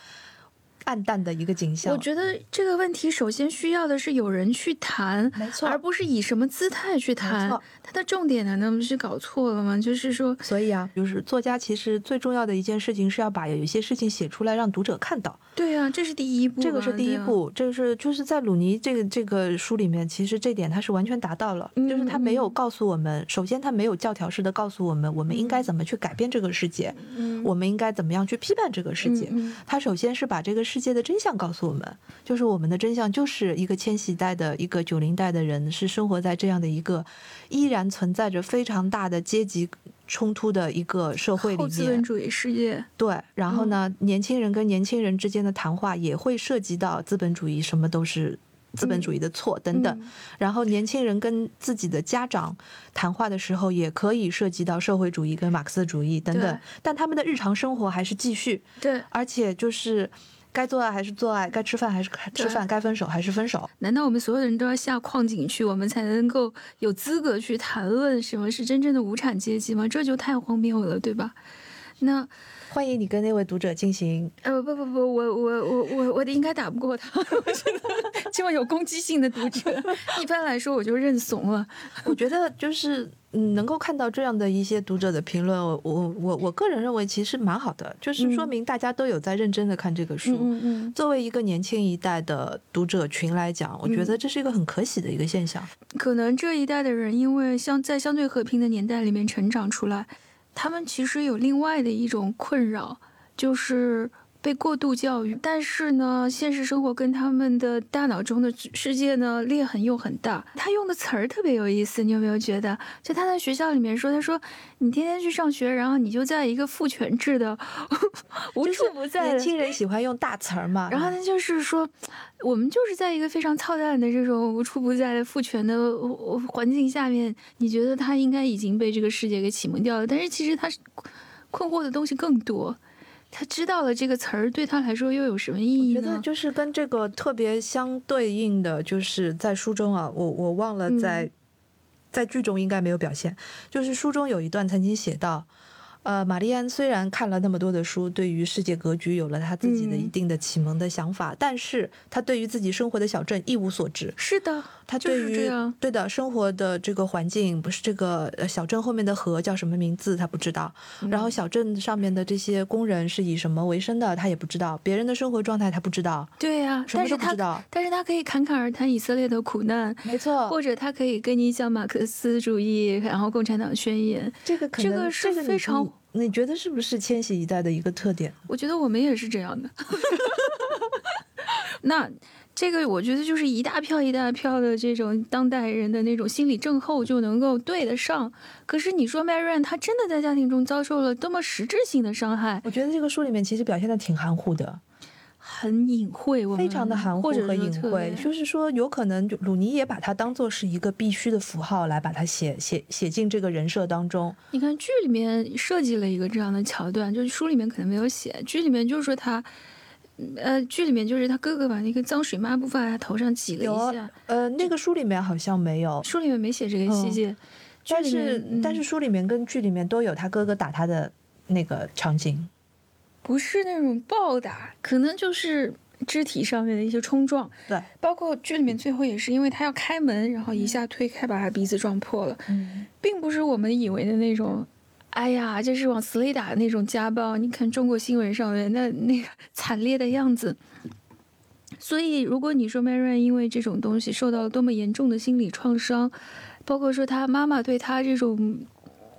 [SPEAKER 1] 暗淡的一个景象。
[SPEAKER 2] 我觉得这个问题首先需要的是有人去谈，
[SPEAKER 1] 没错，
[SPEAKER 2] 而不是以什么姿态去谈。它的重点难道不是搞错了吗？就是说，
[SPEAKER 1] 所以啊，就是作家其实最重要的一件事情是要把有一些事情写出来，让读者看到。
[SPEAKER 2] 对啊，这是第一步。
[SPEAKER 1] 这个是第一步，这个是就是在鲁尼这个这个书里面，其实这点他是完全达到了，就是他没有告诉我们，首先他没有教条式的告诉我们，我们应该怎么去改变这个世界，我们应该怎么样去批判这个世界。他首先是把这个世界的真相告诉我们，就是我们的真相就是一个千禧代的一个九零代的人是生活在这样的一个依然存在着非常大的阶级冲突的一个社会里面，
[SPEAKER 2] 资本主义世界。
[SPEAKER 1] 对，然后呢，年轻人跟年轻人之间的谈话也会涉及到资本主义，什么都是资本主义的错等等。然后年轻人跟自己的家长谈话的时候，也可以涉及到社会主义跟马克思主义等等。但他们的日常生活还是继续。
[SPEAKER 2] 对，
[SPEAKER 1] 而且就是。该做爱还是做爱，该吃饭还是吃饭，该分手还是分手。
[SPEAKER 2] 难道我们所有人都要下矿井去，我们才能够有资格去谈论什么是真正的无产阶级吗？这就太荒谬了，对吧？那。
[SPEAKER 1] 欢迎你跟那位读者进行。
[SPEAKER 2] 呃不不不，我我我我我应该打不过他。我觉得这么有攻击性的读者，一般来说我就认怂了。
[SPEAKER 1] 我觉得就是嗯，能够看到这样的一些读者的评论，我我我个人认为其实蛮好的，就是说明大家都有在认真的看这个书。嗯嗯。作为一个年轻一代的读者群来讲，我觉得这是一个很可喜的一个现象。
[SPEAKER 2] 可能这一代的人因为相在相对和平的年代里面成长出来。他们其实有另外的一种困扰，就是被过度教育，但是呢，现实生活跟他们的大脑中的世界呢裂痕又很大。他用的词儿特别有意思，你有没有觉得？就他在学校里面说，他说你天天去上学，然后你就在一个父权制的 无处不在。
[SPEAKER 1] 年轻人喜欢用大词儿嘛，
[SPEAKER 2] 然后他就是说，我们就是在一个非常操蛋的这种无处不在的父权的环境下面，你觉得他应该已经被这个世界给启蒙掉了，但是其实他是困惑的东西更多。他知道了这个词儿对他来说又有什么意义
[SPEAKER 1] 呢？我觉得就是跟这个特别相对应的，就是在书中啊，我我忘了在在剧中应该没有表现，就是书中有一段曾经写到。呃，玛丽安虽然看了那么多的书，对于世界格局有了他自己的一定的启蒙的想法，但是他对于自己生活的小镇一无所知。
[SPEAKER 2] 是的，
[SPEAKER 1] 他对于对的生活的这个环境，不是这个小镇后面的河叫什么名字，他不知道。然后小镇上面的这些工人是以什么为生的，他也不知道。别人的生活状态他不知道。
[SPEAKER 2] 对呀，
[SPEAKER 1] 什么都不知道。
[SPEAKER 2] 但是他可以侃侃而谈以色列的苦难，
[SPEAKER 1] 没错。
[SPEAKER 2] 或者他可以跟你讲马克思主义，然后共产党宣言。
[SPEAKER 1] 这个
[SPEAKER 2] 这个是非常。
[SPEAKER 1] 你觉得是不是千禧一代的一个特点？
[SPEAKER 2] 我觉得我们也是这样的。那这个我觉得就是一大票一大票的这种当代人的那种心理症候就能够对得上。可是你说 Marianne 她真的在家庭中遭受了多么实质性的伤害？
[SPEAKER 1] 我觉得这个书里面其实表现的挺含糊的。
[SPEAKER 2] 很隐晦，
[SPEAKER 1] 非常的含糊和隐晦，就是说，有可能就鲁尼也把它当做是一个必须的符号来把它写写写进这个人设当中。
[SPEAKER 2] 你看剧里面设计了一个这样的桥段，就是书里面可能没有写，剧里面就是说他，呃，剧里面就是他哥哥把那个脏水抹布放在他头上挤了一下，
[SPEAKER 1] 呃，那个书里面好像没有，
[SPEAKER 2] 书里面没写这个细节，
[SPEAKER 1] 但是但是书里面跟剧里面都有他哥哥打他的那个场景。
[SPEAKER 2] 不是那种暴打，可能就是肢体上面的一些冲撞。
[SPEAKER 1] 对，
[SPEAKER 2] 包括剧里面最后也是，因为他要开门，然后一下推开，把他鼻子撞破了。嗯，并不是我们以为的那种，哎呀，这是往死里打的那种家暴。你看中国新闻上面那那个惨烈的样子。所以，如果你说 Marianne 因为这种东西受到了多么严重的心理创伤，包括说他妈妈对他这种。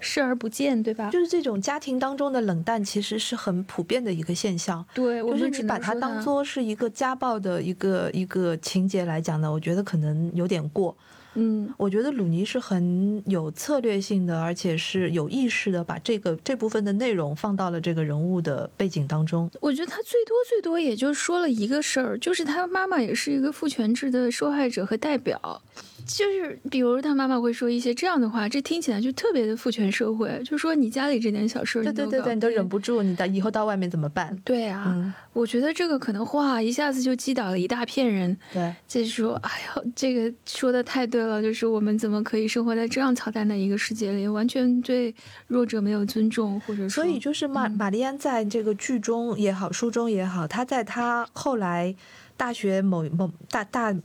[SPEAKER 2] 视而不见，对吧？
[SPEAKER 1] 就是这种家庭当中的冷淡，其实是很普遍的一个现象。
[SPEAKER 2] 对，
[SPEAKER 1] 就是你把它当做是一个家暴的一个一个情节来讲呢，我觉得可能有点过。
[SPEAKER 2] 嗯，
[SPEAKER 1] 我觉得鲁尼是很有策略性的，而且是有意识的把这个这部分的内容放到了这个人物的背景当中。
[SPEAKER 2] 我觉得他最多最多也就说了一个事儿，就是他妈妈也是一个父权制的受害者和代表。就是，比如他妈妈会说一些这样的话，这听起来就特别的父权社会。就说你家里这点小事，
[SPEAKER 1] 对对对对，你都忍不住，你到以后到外面怎么办？
[SPEAKER 2] 对啊，我觉得这个可能话一下子就击倒了一大片人。
[SPEAKER 1] 对，
[SPEAKER 2] 就是说，哎呦，这个说的太对了，就是我们怎么可以生活在这样操蛋的一个世界里，完全对弱者没有尊重，或者说
[SPEAKER 1] 所以就是玛玛丽安在这个剧中也好，书中也好，她在她后来大学某某大大。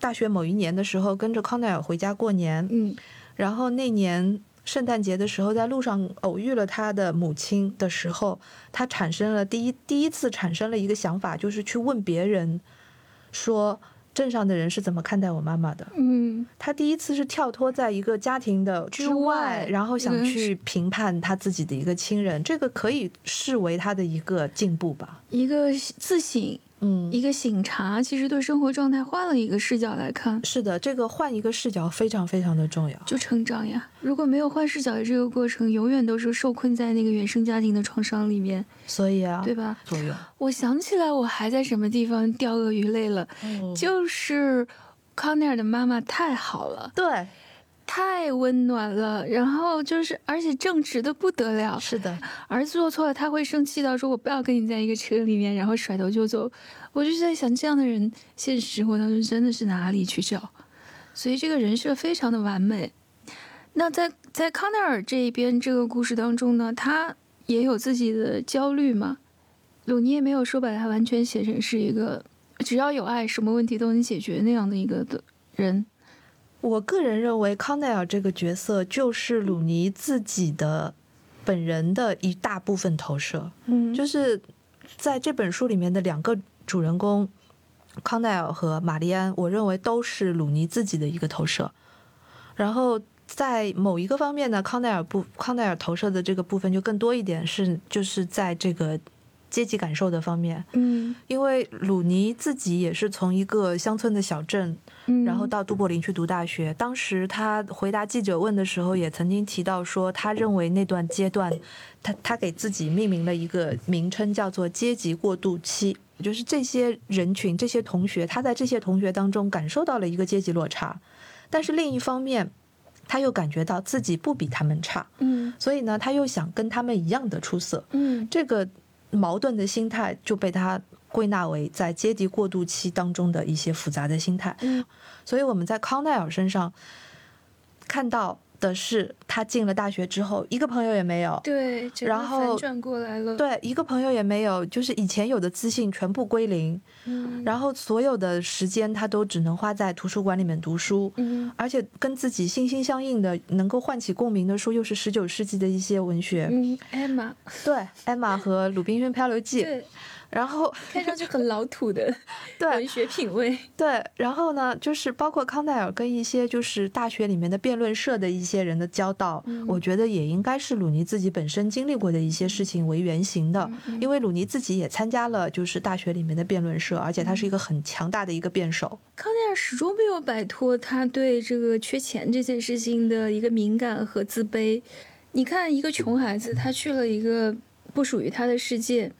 [SPEAKER 1] 大学某一年的时候，跟着康奈尔回家过年。
[SPEAKER 2] 嗯，
[SPEAKER 1] 然后那年圣诞节的时候，在路上偶遇了他的母亲的时候，他产生了第一第一次产生了一个想法，就是去问别人，说镇上的人是怎么看待我妈妈的。
[SPEAKER 2] 嗯，
[SPEAKER 1] 他第一次是跳脱在一个家庭的之外，然后想去评判他自己的一个亲人，这个可以视为他的一个进步吧，
[SPEAKER 2] 一个自省。
[SPEAKER 1] 嗯，
[SPEAKER 2] 一个醒察，其实对生活状态换了一个视角来看，
[SPEAKER 1] 是的，这个换一个视角非常非常的重要，
[SPEAKER 2] 就成长呀。如果没有换视角的这个过程，永远都是受困在那个原生家庭的创伤里面。
[SPEAKER 1] 所以啊，
[SPEAKER 2] 对吧？
[SPEAKER 1] 作用。
[SPEAKER 2] 我想起来，我还在什么地方掉鳄鱼泪了，就是康奈尔的妈妈太好了。
[SPEAKER 1] 对。
[SPEAKER 2] 太温暖了，然后就是，而且正直的不得了。
[SPEAKER 1] 是的，
[SPEAKER 2] 儿子做错了，他会生气到说：“我不要跟你在一个车里面。”然后甩头就走。我就在想，这样的人，现实生活当中真的是哪里去找？所以这个人设非常的完美。那在在康奈尔这一边这个故事当中呢，他也有自己的焦虑嘛。鲁尼也没有说把他完全写成是一个只要有爱，什么问题都能解决那样的一个的人。
[SPEAKER 1] 我个人认为，康奈尔这个角色就是鲁尼自己的本人的一大部分投射。
[SPEAKER 2] 嗯，
[SPEAKER 1] 就是在这本书里面的两个主人公，康奈尔和玛丽安，我认为都是鲁尼自己的一个投射。然后在某一个方面呢，康奈尔部康奈尔投射的这个部分就更多一点，是就是在这个阶级感受的方面，
[SPEAKER 2] 嗯
[SPEAKER 1] 因为鲁尼自己也是从一个乡村的小镇，
[SPEAKER 2] 嗯，
[SPEAKER 1] 然后到都柏林去读大学。当时他回答记者问的时候，也曾经提到说，他认为那段阶段，他他给自己命名了一个名称，叫做阶级过渡期。就是这些人群、这些同学，他在这些同学当中感受到了一个阶级落差，但是另一方面，他又感觉到自己不比他们差，
[SPEAKER 2] 嗯
[SPEAKER 1] 所以呢，他又想跟他们一样的出色。
[SPEAKER 2] 嗯
[SPEAKER 1] 这个矛盾的心态就被他归纳为在阶级过渡期当中的一些复杂的心态。
[SPEAKER 2] 嗯
[SPEAKER 1] 所以我们在康奈尔身上看到的是，他进了大学之后，一个朋友也没有，
[SPEAKER 2] 对，
[SPEAKER 1] 然后
[SPEAKER 2] 反转过来了，，
[SPEAKER 1] 对，一个朋友也没有，就是以前有的自信全部归零，
[SPEAKER 2] 嗯。
[SPEAKER 1] 然后所有的时间他都只能花在图书馆里面读书。
[SPEAKER 2] 嗯。
[SPEAKER 1] 而且跟自己心心相印的、能够唤起共鸣的书，又是十九世纪的一些文学，
[SPEAKER 2] 嗯，Emma，
[SPEAKER 1] 对，《艾玛》和《鲁滨逊漂流记》，
[SPEAKER 2] 对，
[SPEAKER 1] 然后
[SPEAKER 2] 看上去很老土的
[SPEAKER 1] 对
[SPEAKER 2] 文学品味，
[SPEAKER 1] 对，然后呢，就是包括康奈尔跟一些就是大学里面的辩论社的一些人的交道，
[SPEAKER 2] 嗯
[SPEAKER 1] 我觉得也应该是鲁尼自己本身经历过的一些事情为原型的，
[SPEAKER 2] 嗯
[SPEAKER 1] 因为鲁尼自己也参加了就是大学里面的辩论社，而且他是一个很强大的一个辩手。
[SPEAKER 2] 康奈尔始终没有摆脱他对这个缺钱这件事情的一个敏感和自卑。你看，一个穷孩子，他去了一个不属于他的世界，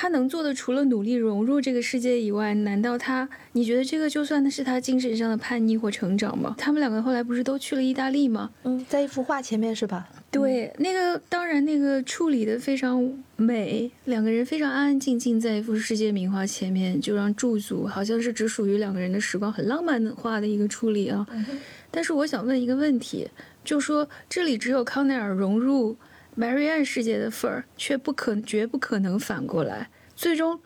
[SPEAKER 2] 他能做的除了努力融入这个世界以外，难道他？你觉得这个就算是他精神上的叛逆或成长吗？他们两个后来不是都去了意大利吗？
[SPEAKER 1] 嗯，在一幅画前面是吧？
[SPEAKER 2] 对，那个当然那个处理的非常美，两个人非常安安静静在一幅世界名画前面，就让驻足，好像是只属于两个人的时光，很浪漫的画的一个处理啊。但是我想问一个问题，就说这里只有康奈尔融入 marian 世界的份儿，却不可绝不可能反过来，最终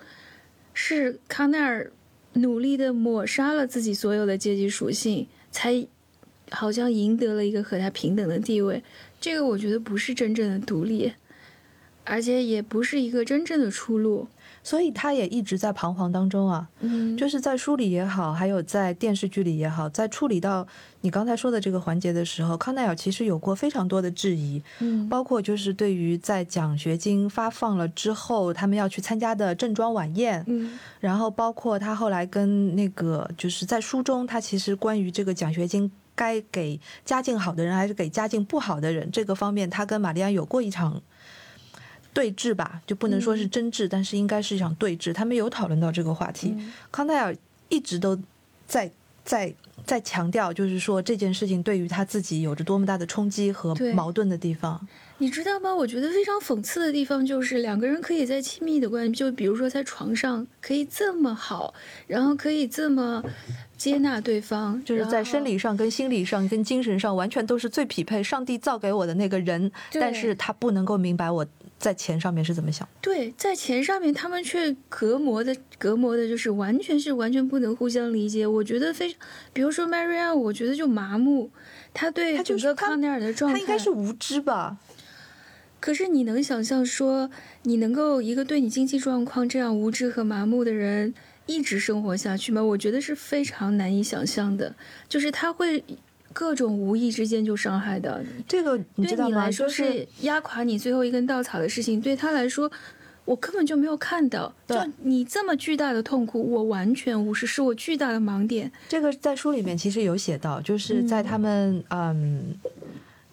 [SPEAKER 2] 是康奈尔努力的抹杀了自己所有的阶级属性，才好像赢得了一个和他平等的地位。这个我觉得不是真正的独立，而且也不是一个真正的出路。
[SPEAKER 1] 所以他也一直在彷徨当中啊。
[SPEAKER 2] 嗯，
[SPEAKER 1] 就是在书里也好，还有在电视剧里也好，在处理到你刚才说的这个环节的时候，康奈尔其实有过非常多的质疑，
[SPEAKER 2] 嗯
[SPEAKER 1] 包括就是对于在奖学金发放了之后，他们要去参加的正装晚宴，
[SPEAKER 2] 嗯
[SPEAKER 1] 然后包括他后来跟那个就是在书中，他其实关于这个奖学金该给家境好的人还是给家境不好的人这个方面，他跟玛丽安有过一场。对峙吧，就不能说是争执，但是应该是一场对峙。他们有讨论到这个话题，
[SPEAKER 2] 嗯
[SPEAKER 1] 康奈尔一直都在在在强调，就是说这件事情对于他自己有着多么大的冲击和矛盾的地方。
[SPEAKER 2] 你知道吗？我觉得非常讽刺的地方就是两个人可以在亲密的关系，就比如说在床上可以这么好，然后可以这么接纳对方，
[SPEAKER 1] 就是在生理上、跟心理上、跟精神上，完全都是最匹配上帝造给我的那个人，但是他不能够明白我在钱上面是怎么想。
[SPEAKER 2] 对，在钱上面，他们却隔膜的隔膜的，就是完全是完全不能互相理解。我觉得非常，比如说 Marianne，我觉得就麻木，他对整个康奈尔的状态，
[SPEAKER 1] 他应该是无知吧？
[SPEAKER 2] 可是你能想象说，你能够一个对你经济状况这样无知和麻木的人一直生活下去吗？我觉得是非常难以想象的，就是他会各种无意之间就伤害到你。
[SPEAKER 1] 这个你知道吗？
[SPEAKER 2] 对你来说
[SPEAKER 1] 就是
[SPEAKER 2] 是压垮你最后一根稻草的事情，对他来说，我根本就没有看到。
[SPEAKER 1] 对
[SPEAKER 2] 就你这么巨大的痛苦，我完全无视，是我巨大的盲点。
[SPEAKER 1] 这个在书里面其实有写到，就是在他们嗯。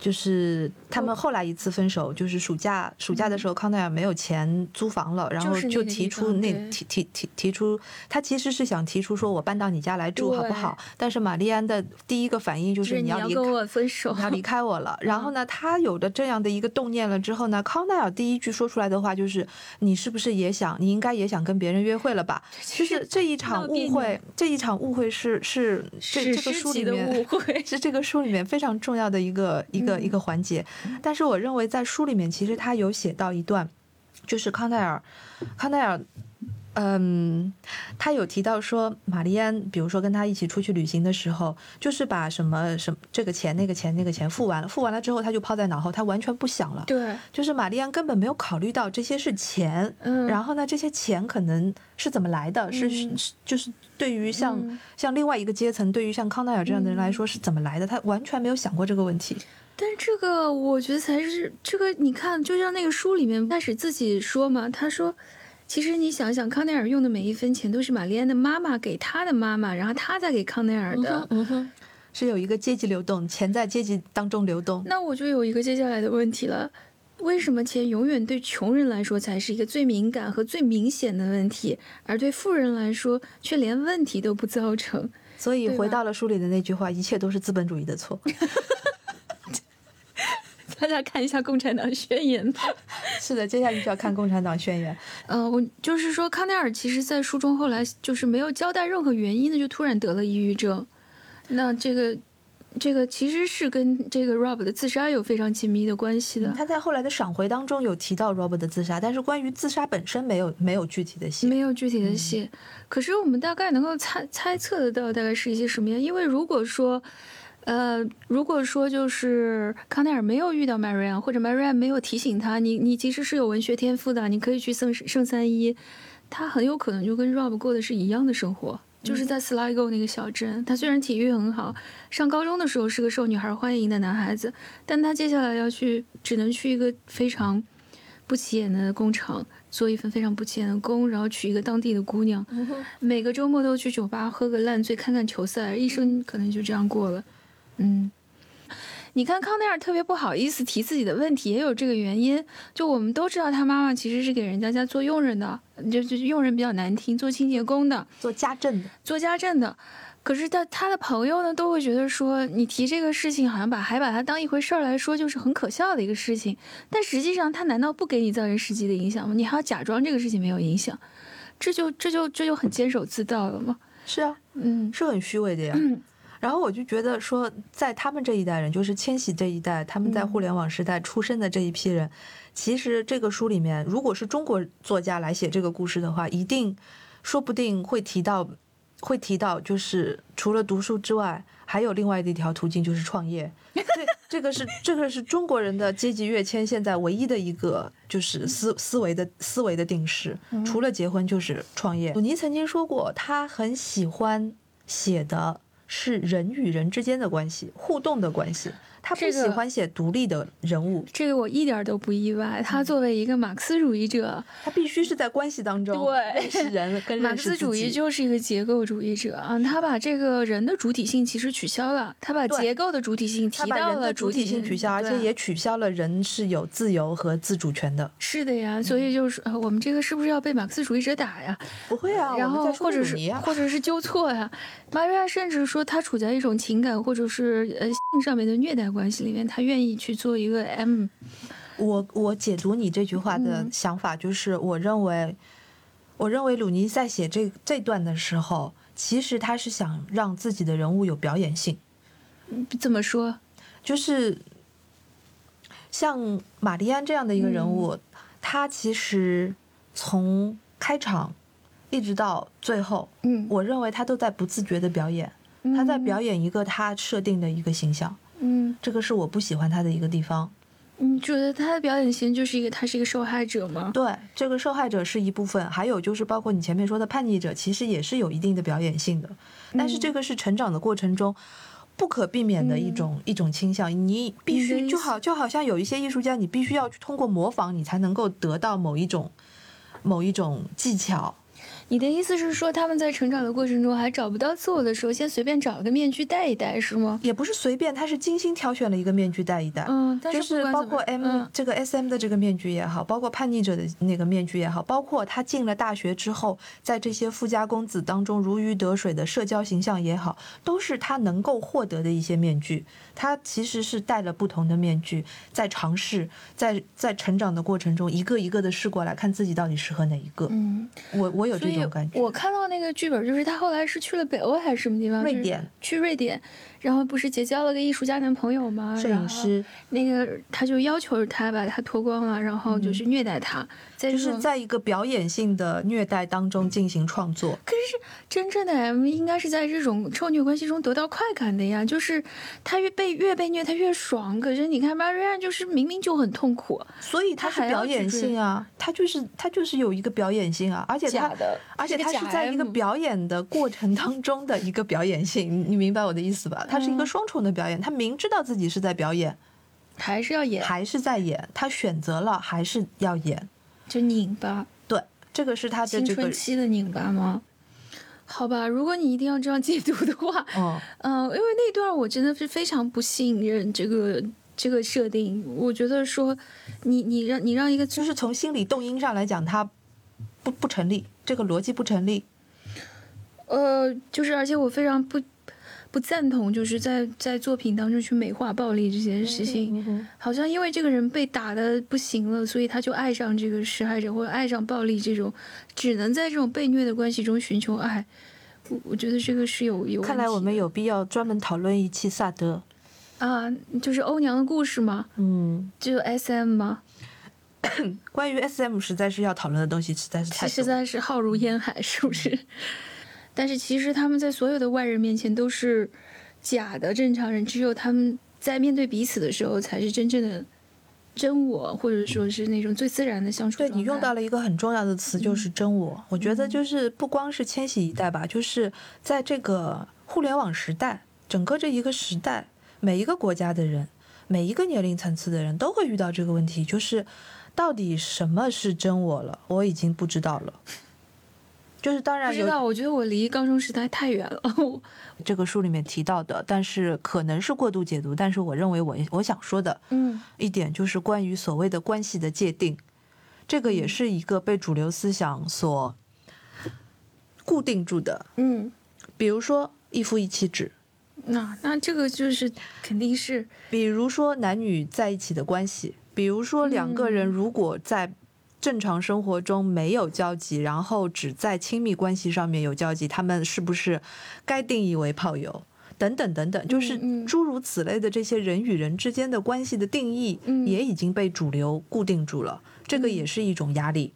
[SPEAKER 1] 就是他们后来一次分手，就是暑假暑假的时候，康奈尔没有钱租房了，然后
[SPEAKER 2] 就
[SPEAKER 1] 提出那提提提提出，他其实是想提出说我搬到你家来住好不好？但是玛丽安的第一个反应就
[SPEAKER 2] 就是是
[SPEAKER 1] 你要离开
[SPEAKER 2] 要跟我分手
[SPEAKER 1] 你，要离开我了。然后呢，他有了这样的一个动念了之后呢，康奈尔第一句说出来的话就是：“你是不是也想？你应该也想跟别人约会了吧？”就是这一场误会，这一场误会是是这这个书里面
[SPEAKER 2] 误会。
[SPEAKER 1] 是这个书里面非常重要的一个 一个一个环节。但是我认为在书里面其实他有写到一段，就是康奈尔，康奈尔。嗯，他有提到说，玛丽安，比如说跟他一起出去旅行的时候，就是把什么什么这个钱、那个钱、那个钱付完了，付完了之后他就抛在脑后，他完全不想了。
[SPEAKER 2] 对，
[SPEAKER 1] 就是玛丽安根本没有考虑到这些是钱，
[SPEAKER 2] 嗯，
[SPEAKER 1] 然后呢，这些钱可能是怎么来的？是
[SPEAKER 2] 嗯
[SPEAKER 1] 是就是对于像、
[SPEAKER 2] 嗯
[SPEAKER 1] 像另外一个阶层，对于像康奈尔这样的人来说是怎么来的？他完全没有想过这个问题。
[SPEAKER 2] 但这个我觉得才是这个，你看，就像那个书里面开始自己说嘛，他说，其实你想想，康奈尔用的每一分钱都是玛丽安的妈妈给他的妈妈，然后他再给康奈尔的。
[SPEAKER 1] 嗯哼，是有一个阶级流动，钱在阶级当中流动。
[SPEAKER 2] 那我就有一个接下来的问题了：为什么钱永远对穷人来说才是一个最敏感和最明显的问题，而对富人来说却连问题都不造成？
[SPEAKER 1] 所以回到了书里的那句话，一切都是资本主义的错。
[SPEAKER 2] 大家看一下《共产党宣言》吧。
[SPEAKER 1] 是的，接下来就要看《共产党宣言》。
[SPEAKER 2] 呃，我就是说，康奈尔其实在书中后来就是没有交代任何原因的，就突然得了抑郁症。那这个，这个其实是跟这个 Rob 的自杀有非常紧密的关系的。
[SPEAKER 1] 他在后来的闪回当中有提到 Rob 的自杀，但是关于自杀本身没有没有具体的写，
[SPEAKER 2] 没有具体的写。可是我们大概能够猜猜测得到，大概是一些什么样？因为如果说。呃，如果说就是康奈尔没有遇到 Marianne，或者 Marianne 没有提醒他，你你其实是有文学天赋的，你可以去圣圣三一，他很有可能就跟 Rob 过的是一样的生活，就是在 Sligo 那个小镇。他虽然体育很好，上高中的时候是个受女孩欢迎的男孩子，但他接下来要去，只能去一个非常不起眼的工厂做一份非常不起眼的工，然后娶一个当地的姑娘，每个周末都去酒吧喝个烂醉，看看球赛，一生可能就这样过了。嗯，你看康奈尔特别不好意思提自己的问题，也有这个原因。就我们都知道，他妈妈其实是给人家家做佣人的，就就佣人比较难听，做清洁工的，
[SPEAKER 1] 做家政的，
[SPEAKER 2] 做家政的。可是他他的朋友呢，都会觉得说，你提这个事情，好像把还把他当一回事儿来说，就是很可笑的一个事情。但实际上，他难道不给你造成实际的影响吗？你还要假装这个事情没有影响，这就这就这就很坚守自盗了吗？
[SPEAKER 1] 是啊，
[SPEAKER 2] 嗯，
[SPEAKER 1] 是很虚伪的呀。然后我就觉得说，在他们这一代人，就是千禧这一代，他们在互联网时代出生的这一批人，其实这个书里面，如果是中国作家来写这个故事的话，一定说不定会提到，会提到，就是除了读书之外，还有另外的一条途径，就是创业。这这个是这个是中国人的阶级跃迁现在唯一的一个就是思思维的思维的定式，除了结婚就是创业。鲁尼曾经说过，他很喜欢写的。是人与人之间的关系，互动的关系。他不喜欢写独立的人物，
[SPEAKER 2] 这个我一点都不意外。他作为一个马克思主义者，
[SPEAKER 1] 他必须是在关系当中认识人，跟
[SPEAKER 2] 马克思主义就是一个结构主义者啊。他把这个人的主体性其实取消了，他把结构的主体性提到了
[SPEAKER 1] 主体性取消，而且也取消了人是有自由和自主权的。
[SPEAKER 2] 是的呀，所以就是我们这个是不是要被马克思主义者打呀？
[SPEAKER 1] 不会啊，
[SPEAKER 2] 然后或者是或者是纠错呀。玛瑞亚甚至说他处在一种情感或者是呃性上面的虐待。关系里面，他愿意去做一个 M。
[SPEAKER 1] 我我解读你这句话的想法就是，我认为，我认为鲁尼在写这这段的时候，其实他是想让自己的人物有表演性。
[SPEAKER 2] 怎么说？
[SPEAKER 1] 就是像玛丽安这样的一个人物，他其实从开场一直到最后，
[SPEAKER 2] 嗯，
[SPEAKER 1] 我认为他都在不自觉的表演，他在表演一个他设定的一个形象。
[SPEAKER 2] 嗯，
[SPEAKER 1] 这个是我不喜欢他的一个地方。
[SPEAKER 2] 你觉得他的表演型就是一个，他是一个受害者吗？
[SPEAKER 1] 对，这个受害者是一部分，还有就是包括你前面说的叛逆者，其实也是有一定的表演性的。但是这个是成长的过程中不可避免的一种一种倾向，你必须就好就好像有一些艺术家，你必须要去通过模仿，你才能够得到某一种某一种技巧。
[SPEAKER 2] 你的意思是说，他们在成长的过程中还找不到自我的时候，先随便找一个面具戴一戴，是吗？
[SPEAKER 1] 也不是随便，他是精心挑选了一个面具戴一戴。
[SPEAKER 2] 嗯，
[SPEAKER 1] 就是包括 M 这个 S M 的这个面具也好，包括叛逆者的那个面具也好，包括他进了大学之后，在这些富家公子当中如鱼得水的社交形象也好，都是他能够获得的一些面具。他其实是戴了不同的面具，在尝试，在在成长的过程中，一个一个的试过来看自己到底适合哪一个。
[SPEAKER 2] 嗯，
[SPEAKER 1] 我我有这种感觉。
[SPEAKER 2] 我看到那个剧本，就是他后来是去了北欧还是什么地方？
[SPEAKER 1] 瑞典，
[SPEAKER 2] 去瑞典。然后不是结交了个艺术家男朋友吗？
[SPEAKER 1] 摄影师，
[SPEAKER 2] 那个他就要求他把他脱光了，然后就是虐待他，
[SPEAKER 1] 就是在一个表演性的虐待当中进行创作。
[SPEAKER 2] 可是真正的 M 应该是在这种受虐关系中得到快感的呀，就是他越被越被虐他越爽。可是你看 Marianne 就是明明就很痛苦，
[SPEAKER 1] 所以他是表演性啊，他就是他就是有一个表演性啊，而且他而且他是在一个表演的过程当中的一个表演性，你明白我的意思吧？他是一个双重的表演，他明知道自己是在表演，
[SPEAKER 2] 还是要演，
[SPEAKER 1] 还是在演，他选择了还是要演，
[SPEAKER 2] 就拧巴。
[SPEAKER 1] 对，这个是他的
[SPEAKER 2] 青
[SPEAKER 1] 这个
[SPEAKER 2] 春期的拧巴吗？好吧，如果你一定要这样解读的话，
[SPEAKER 1] 嗯
[SPEAKER 2] 嗯、因为那段我真的是非常不信任这个这个设定。我觉得说，你你让你让一个
[SPEAKER 1] 就是从心理动因上来讲，它不不成立，这个逻辑不成立。
[SPEAKER 2] 呃，就是而且我非常不不赞同，就是在在作品当中去美化暴力这件事情。
[SPEAKER 1] 嗯
[SPEAKER 2] 好像因为这个人被打的不行了，所以他就爱上这个施害者，或者爱上暴力这种，只能在这种被虐的关系中寻求爱。我我觉得这个是有有
[SPEAKER 1] 看来我们有必要专门讨论一期萨德。
[SPEAKER 2] 啊，就是欧娘的故事吗，
[SPEAKER 1] 嗯，
[SPEAKER 2] 就 S M 吗，
[SPEAKER 1] 关于 SM 实在是要讨论的东西实在是太。
[SPEAKER 2] 实在是浩如烟海，是不是？但是其实他们在所有的外人面前都是假的正常人，只有他们在面对彼此的时候才是真正的真我，或者说是那种最自然的相处
[SPEAKER 1] 对。你用到了一个很重要的词，就是真我。我觉得就是不光是千禧一代吧，就是在这个互联网时代，整个这一个时代，每一个国家的人，每一个年龄层次的人都会遇到这个问题，就是到底什么是真我了，我已经不知道了。就是当然有
[SPEAKER 2] 不知道，我觉得我离高中时代太远了。我
[SPEAKER 1] 这个书里面提到的，但是可能是过度解读。但是我认为我我想说的
[SPEAKER 2] 嗯
[SPEAKER 1] 一点就是关于所谓的关系的界定，这个也是一个被主流思想所固定住的。
[SPEAKER 2] 嗯，
[SPEAKER 1] 比如说一夫一妻制，
[SPEAKER 2] 那那这个就是肯定是
[SPEAKER 1] 比如说男女在一起的关系，比如说两个人
[SPEAKER 2] 嗯
[SPEAKER 1] 如果在正常生活中没有交集，然后只在亲密关系上面有交集，他们是不是该定义为炮友？等等等等，就是
[SPEAKER 2] 嗯
[SPEAKER 1] 诸如此类的这些人与人之间的关系的定义，
[SPEAKER 2] 嗯
[SPEAKER 1] 也已经被主流固定住了。这个也是一种压力。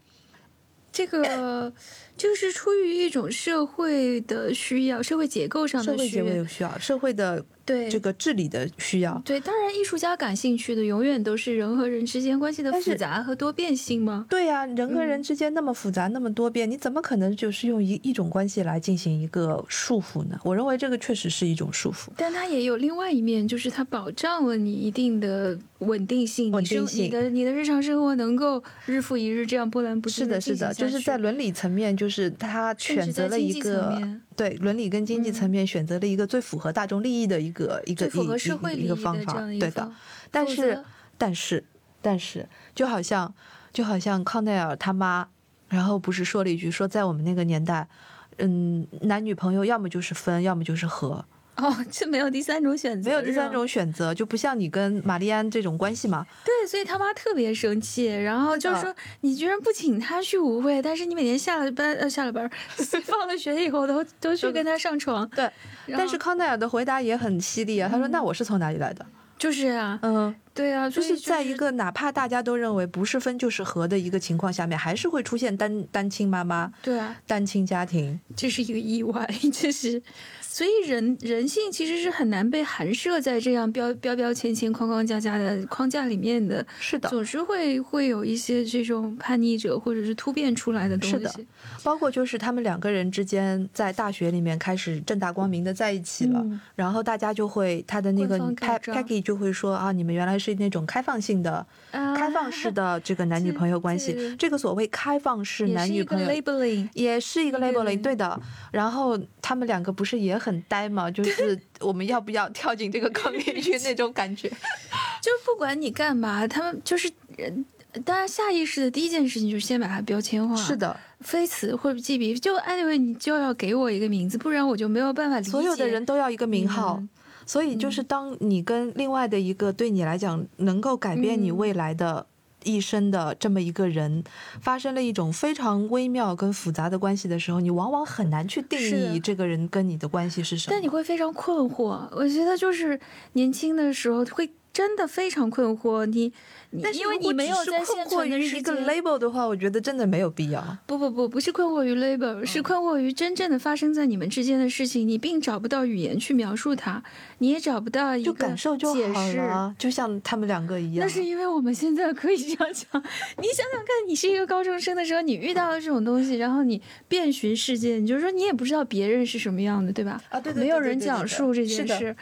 [SPEAKER 2] 这个 就是出于一种社会的需要，社会结构上
[SPEAKER 1] 社会结构
[SPEAKER 2] 的需要，
[SPEAKER 1] 社会的
[SPEAKER 2] 对
[SPEAKER 1] 这个治理的需要。
[SPEAKER 2] 对，当然艺术家感兴趣的永远都是人和人之间关系的复杂和多变性吗。
[SPEAKER 1] 对呀、人和人
[SPEAKER 2] 嗯
[SPEAKER 1] 之间那么复杂、那么多变，你怎么可能就是用一一种关系来进行一个束缚呢？我认为这个确实是一种束缚。
[SPEAKER 2] 但它也有另外一面，就是它保障了你一定的稳定性，
[SPEAKER 1] 稳定性
[SPEAKER 2] 你的你的日常生活能够日复一日这样波澜不
[SPEAKER 1] 是的，是的，就是在伦理层面，就是他选择了一个
[SPEAKER 2] 面
[SPEAKER 1] 对伦理跟经济层面选择了一个最符合大众利益的一个一个
[SPEAKER 2] 最符合
[SPEAKER 1] 一
[SPEAKER 2] 社会利益的
[SPEAKER 1] 一一个方法对的。但是但是但是，就好像就好像康奈尔他妈，然后不是说了一句说，在我们那个年代，嗯，男女朋友要么就是分，要么就是和，
[SPEAKER 2] 哦，这没有第三种选择，
[SPEAKER 1] 没有第三种选择，就不像你跟玛丽安这种关系嘛。
[SPEAKER 2] 对，所以他妈特别生气，然后就说你居然不请他去舞会，但是你每天下了班呃下了班 放了学以后都都去跟他上床，
[SPEAKER 1] 对，但是康奈尔的回答也很犀利啊，他说：“那我是从哪里来的？”
[SPEAKER 2] 就是啊，
[SPEAKER 1] 嗯，
[SPEAKER 2] 对啊，
[SPEAKER 1] 就是在一个哪怕大家都认为不是分就是合的一个情况下面，还是会出现单单亲妈妈、
[SPEAKER 2] 对啊，
[SPEAKER 1] 单亲家庭。
[SPEAKER 2] 这是一个意外，这是，所以人人性其实是很难被含摄在这样标标标签签、框框架架的框架里面的，
[SPEAKER 1] 是的，
[SPEAKER 2] 总是会会有一些这种叛逆者或者是突变出来的东西。
[SPEAKER 1] 是的包括就是他们两个人之间在大学里面开始正大光明的在一起了，
[SPEAKER 2] 嗯
[SPEAKER 1] 然后大家就会他的那个 Peggy 就会说啊，你们原来是那种开放性的、开放式的这个男女朋友关系。
[SPEAKER 2] 这
[SPEAKER 1] 这个所谓开放式男女朋友也是一个
[SPEAKER 2] labeling，
[SPEAKER 1] 也是一个
[SPEAKER 2] 一个
[SPEAKER 1] labeling，对的。然后他们两个不是也很呆嘛？就是我们要不要跳进这个坑里去那种感觉。
[SPEAKER 2] 就不管你干嘛，他们就是人。大家下意识的第一件事情就是先把它标签化，
[SPEAKER 1] 是，的，
[SPEAKER 2] 非此或者记笔，就 anyway 你就要给我一个名字，不然我就没有办法理解。
[SPEAKER 1] 所有的人都要一个名号。
[SPEAKER 2] 嗯
[SPEAKER 1] 所以就是当你跟另外的一个对你来讲能够改变你
[SPEAKER 2] 嗯
[SPEAKER 1] 未来的一生的这么一个人，发生了一种非常微妙跟复杂的关系的时候，你往往很难去定义这个人跟你的关系是什么。
[SPEAKER 2] 但你会非常困惑。我觉得就是年轻的时候会真的非常困惑。你你
[SPEAKER 1] 但是
[SPEAKER 2] 因为你没有在
[SPEAKER 1] 困惑于一个。label 的话，我觉得真的没有必要。
[SPEAKER 2] 不不不，不是困惑于 label，是困惑于真正的发生在你们之间的事情，你并找不到语言去描述它，你也找不到一
[SPEAKER 1] 就
[SPEAKER 2] 个
[SPEAKER 1] 感受就
[SPEAKER 2] 解
[SPEAKER 1] 好
[SPEAKER 2] 释。
[SPEAKER 1] 了，就像他们两个一样。
[SPEAKER 2] 那是因为我们现在可以这样讲。你想想看，你是一个高中生的时候，你遇到了这种东西，然后你遍寻世界，你就说你也不知道别人是什么样的，对吧？
[SPEAKER 1] 啊，对对对
[SPEAKER 2] 没有人讲述这件事，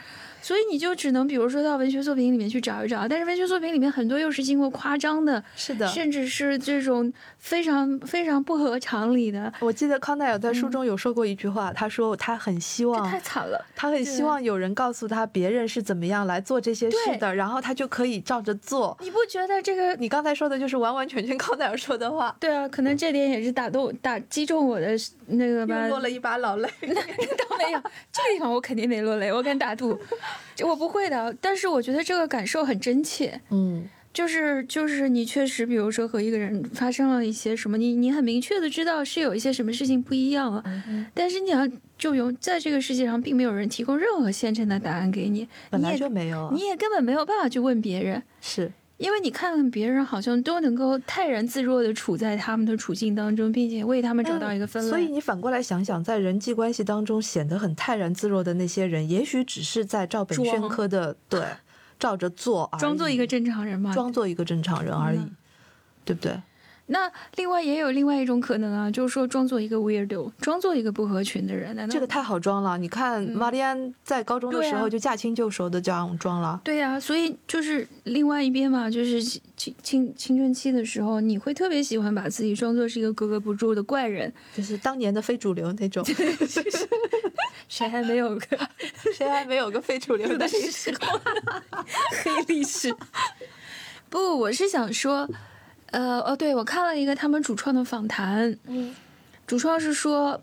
[SPEAKER 2] 所以你就只能比如说到文学作品里面面去找一找。但是文学作品里面很多又是经过夸张的，
[SPEAKER 1] 是的，
[SPEAKER 2] 甚至是这种非常非常不合常理的。
[SPEAKER 1] 我记得康奈尔在书中有说过一句话，他说他很希望，
[SPEAKER 2] 太惨了，
[SPEAKER 1] 他很希望有人告诉他别人是怎么样来做这些事的，然后他就可以照着做。
[SPEAKER 2] 你不觉得这个？
[SPEAKER 1] 你刚才说的就是完完全全康奈尔说的话。
[SPEAKER 2] 对啊，可能这点也是打动、打击中我的那个吧。
[SPEAKER 1] 落了一把老泪。
[SPEAKER 2] 倒没有，这个地方我肯定没落泪，我敢打赌，我不会的。但是我觉得这个感受很真切。
[SPEAKER 1] 嗯，
[SPEAKER 2] 就是就是你确实，比如说和一个人发生了一些什么，你你很明确的知道是有一些什么事情不一样了，但是你要就有在这个世界上，并没有人提供任何现成的答案给你，
[SPEAKER 1] 本来就没有，
[SPEAKER 2] 你也根本没有办法去问别人。
[SPEAKER 1] 是。
[SPEAKER 2] 因为你看看别人好像都能够泰然自若的处在他们的处境当中，并且为他们找到一个分类。
[SPEAKER 1] 所以你反过来想想，在人际关系当中显得很泰然自若的那些人，也许只是在照本宣科的对，照着做，
[SPEAKER 2] 装作一个正常人嘛，
[SPEAKER 1] 装作一个正常人而已，对不对？
[SPEAKER 2] 那另外也有另外一种可能啊，就是说装作一个 weirdo，装作一个不合群的人。
[SPEAKER 1] 难道这个太好装了。你看玛丽安在高中的时候就驾轻就熟的这样装了。
[SPEAKER 2] 对呀，所以就是另外一边嘛，就是青青青春期的时候，你会特别喜欢把自己装作是一个格格不入的怪人，
[SPEAKER 1] 就是当年的非主流那种。
[SPEAKER 2] 谁还没有个
[SPEAKER 1] 谁还没有个非主流的
[SPEAKER 2] 时候？黑历史。不，我是想说。呃哦，对，我看了一个他们主创的访谈，嗯，主创是说，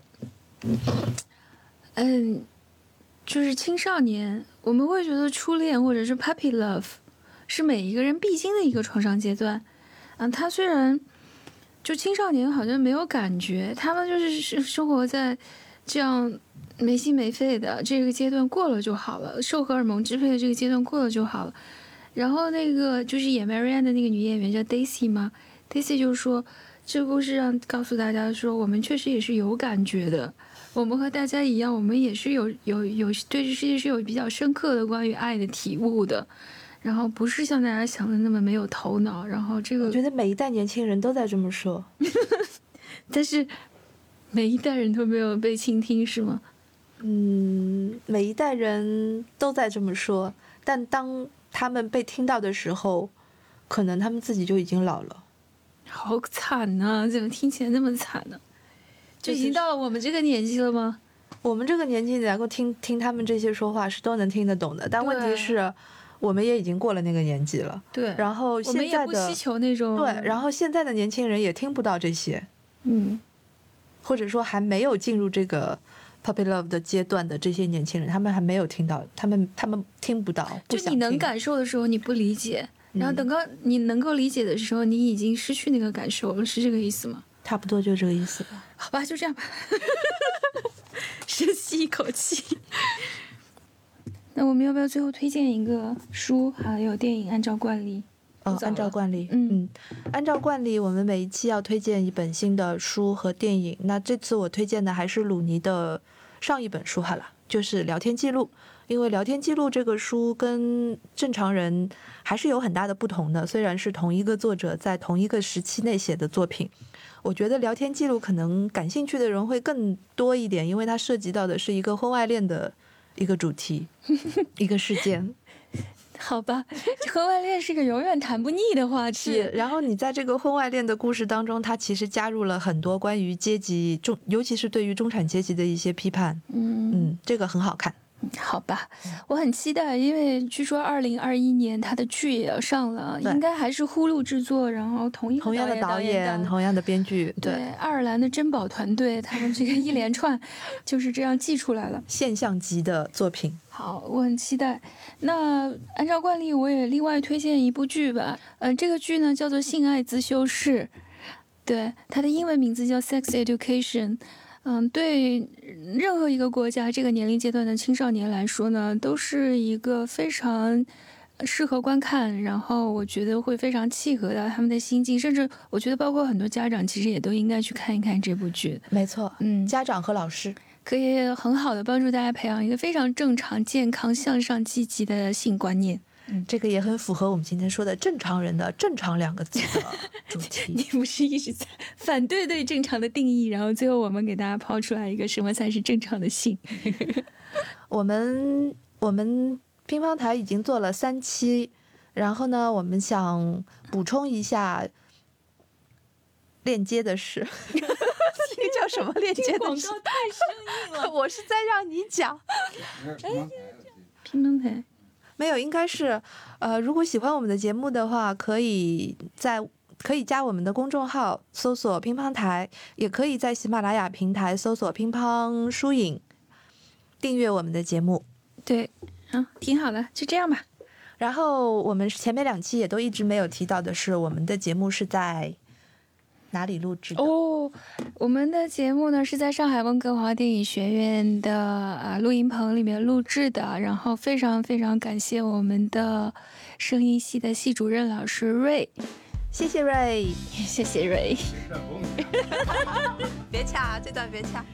[SPEAKER 2] 嗯，就是青少年，我们会觉得初恋或者是 puppy love 是每一个人必经的一个创伤阶段，啊，他虽然就青少年好像没有感觉，他们就是是生活在这样没心没肺的这个阶段过了就好了，受荷尔蒙支配的这个阶段过了就好了。然后那个就是演 Marianne 的那个女演员叫 Daisy 吗？Daisy 就是说，这个故事让告诉大家说，我们确实也是有感觉的，我们和大家一样，我们也是有有有对这世界是有比较深刻的关于爱的体悟的，然后不是像大家想的那么没有头脑。然后这个，
[SPEAKER 1] 我觉得每一代年轻人都在这么说，
[SPEAKER 2] 但是每一代人都没有被倾听，是吗？
[SPEAKER 1] 嗯，每一代人都在这么说，但当。他们被听到的时候，可能他们自己就已经老了，
[SPEAKER 2] 好惨呐！怎么听起来那么惨呢？就已经到了我们这个年纪了吗？
[SPEAKER 1] 我们这个年纪能够听听他们这些说话是都能听得懂的，但问题是，我们也已经过了那个年纪了。
[SPEAKER 2] 对，
[SPEAKER 1] 然后现在
[SPEAKER 2] 的不希求那种
[SPEAKER 1] 对，然后现在的年轻人也听不到这些，
[SPEAKER 2] 嗯，
[SPEAKER 1] 或者说还没有进入这个。Puppy Love 的阶段的这些年轻人，他们还没有听到，他们他们听不到。
[SPEAKER 2] 就你能感受的时候，你不理解；然后等到你能够理解的时候，你已经失去那个感受了，是这个意思吗？
[SPEAKER 1] 差不多就这个意思
[SPEAKER 2] 吧。好吧，就这样吧。深吸一口气。那我们要不要最后推荐一个书，还有电影？按照惯例。
[SPEAKER 1] 哦，按照惯例，
[SPEAKER 2] 嗯嗯，
[SPEAKER 1] 按照惯例，我们每一期要推荐一本新的书和电影。那这次我推荐的还是鲁尼的上一本书好了，就是《聊天记录》。因为《聊天记录》这个书跟正常人还是有很大的不同的，虽然是同一个作者在同一个时期内写的作品，我觉得《聊天记录》可能感兴趣的人会更多一点，因为它涉及到的是一个婚外恋的一个主题，一个事件。
[SPEAKER 2] 好吧，婚外恋是个永远谈不腻的话题。
[SPEAKER 1] 然后你在这个婚外恋的故事当中，它其实加入了很多关于阶级中，尤其是对于中产阶级的一些批判。
[SPEAKER 2] 嗯
[SPEAKER 1] 嗯，这个很好看。
[SPEAKER 2] 好吧，我很期待，因为据说二零二一年他的剧也要上了，应该还是呼噜制作，然后同一
[SPEAKER 1] 同样的导
[SPEAKER 2] 演、
[SPEAKER 1] 同样的编剧，
[SPEAKER 2] 对爱尔兰的珍宝团队，他们这个一连串 就是这样记出来了，
[SPEAKER 1] 现象级的作品。
[SPEAKER 2] 好，我很期待。那按照惯例，我也另外推荐一部剧吧。嗯，这个剧呢叫做《性爱自修室》，对，它的英文名字叫《Sex Education》。嗯，对任何一个国家这个年龄阶段的青少年来说呢，都是一个非常适合观看，然后我觉得会非常契合到他们的心境，甚至我觉得包括很多家长其实也都应该去看一看这部剧。
[SPEAKER 1] 没错，
[SPEAKER 2] 嗯，
[SPEAKER 1] 家长和老师。
[SPEAKER 2] 可以很好的帮助大家培养一个非常正常、健康、向上、积极的性观念。
[SPEAKER 1] 嗯，这个也很符合我们今天说的“正常人”的“正常”两个字的 主题。
[SPEAKER 2] 你不是一直在 反对对正常的定义，然后最后我们给大家抛出来一个什么才是正常的性？
[SPEAKER 1] 我们我们乒乓台已经做了三期然后呢，我们想补充一下链接的事，这个叫什么链 接的事？
[SPEAKER 2] 太生硬了。
[SPEAKER 1] 我是在让你讲，
[SPEAKER 2] 拼门台，
[SPEAKER 1] 没有，应该是，呃，如果喜欢我们的节目的话，可以在可以加我们的公众号，搜索“乒乓台”，也可以在喜马拉雅平台搜索“乒乓疏影”，订阅我们的节目。
[SPEAKER 2] 对，嗯，挺好的，就这样吧。
[SPEAKER 1] 然后我们前面两期也都一直没有提到的是，我们的节目是在哪里录制的？
[SPEAKER 2] 哦，我们的节目呢是在上海温哥华电影学院的啊录音棚里面录制的，然后非常非常感谢我们的声音系的系主任老师瑞，
[SPEAKER 1] 谢谢瑞，
[SPEAKER 2] 谢谢瑞。
[SPEAKER 1] 别掐，这段别掐。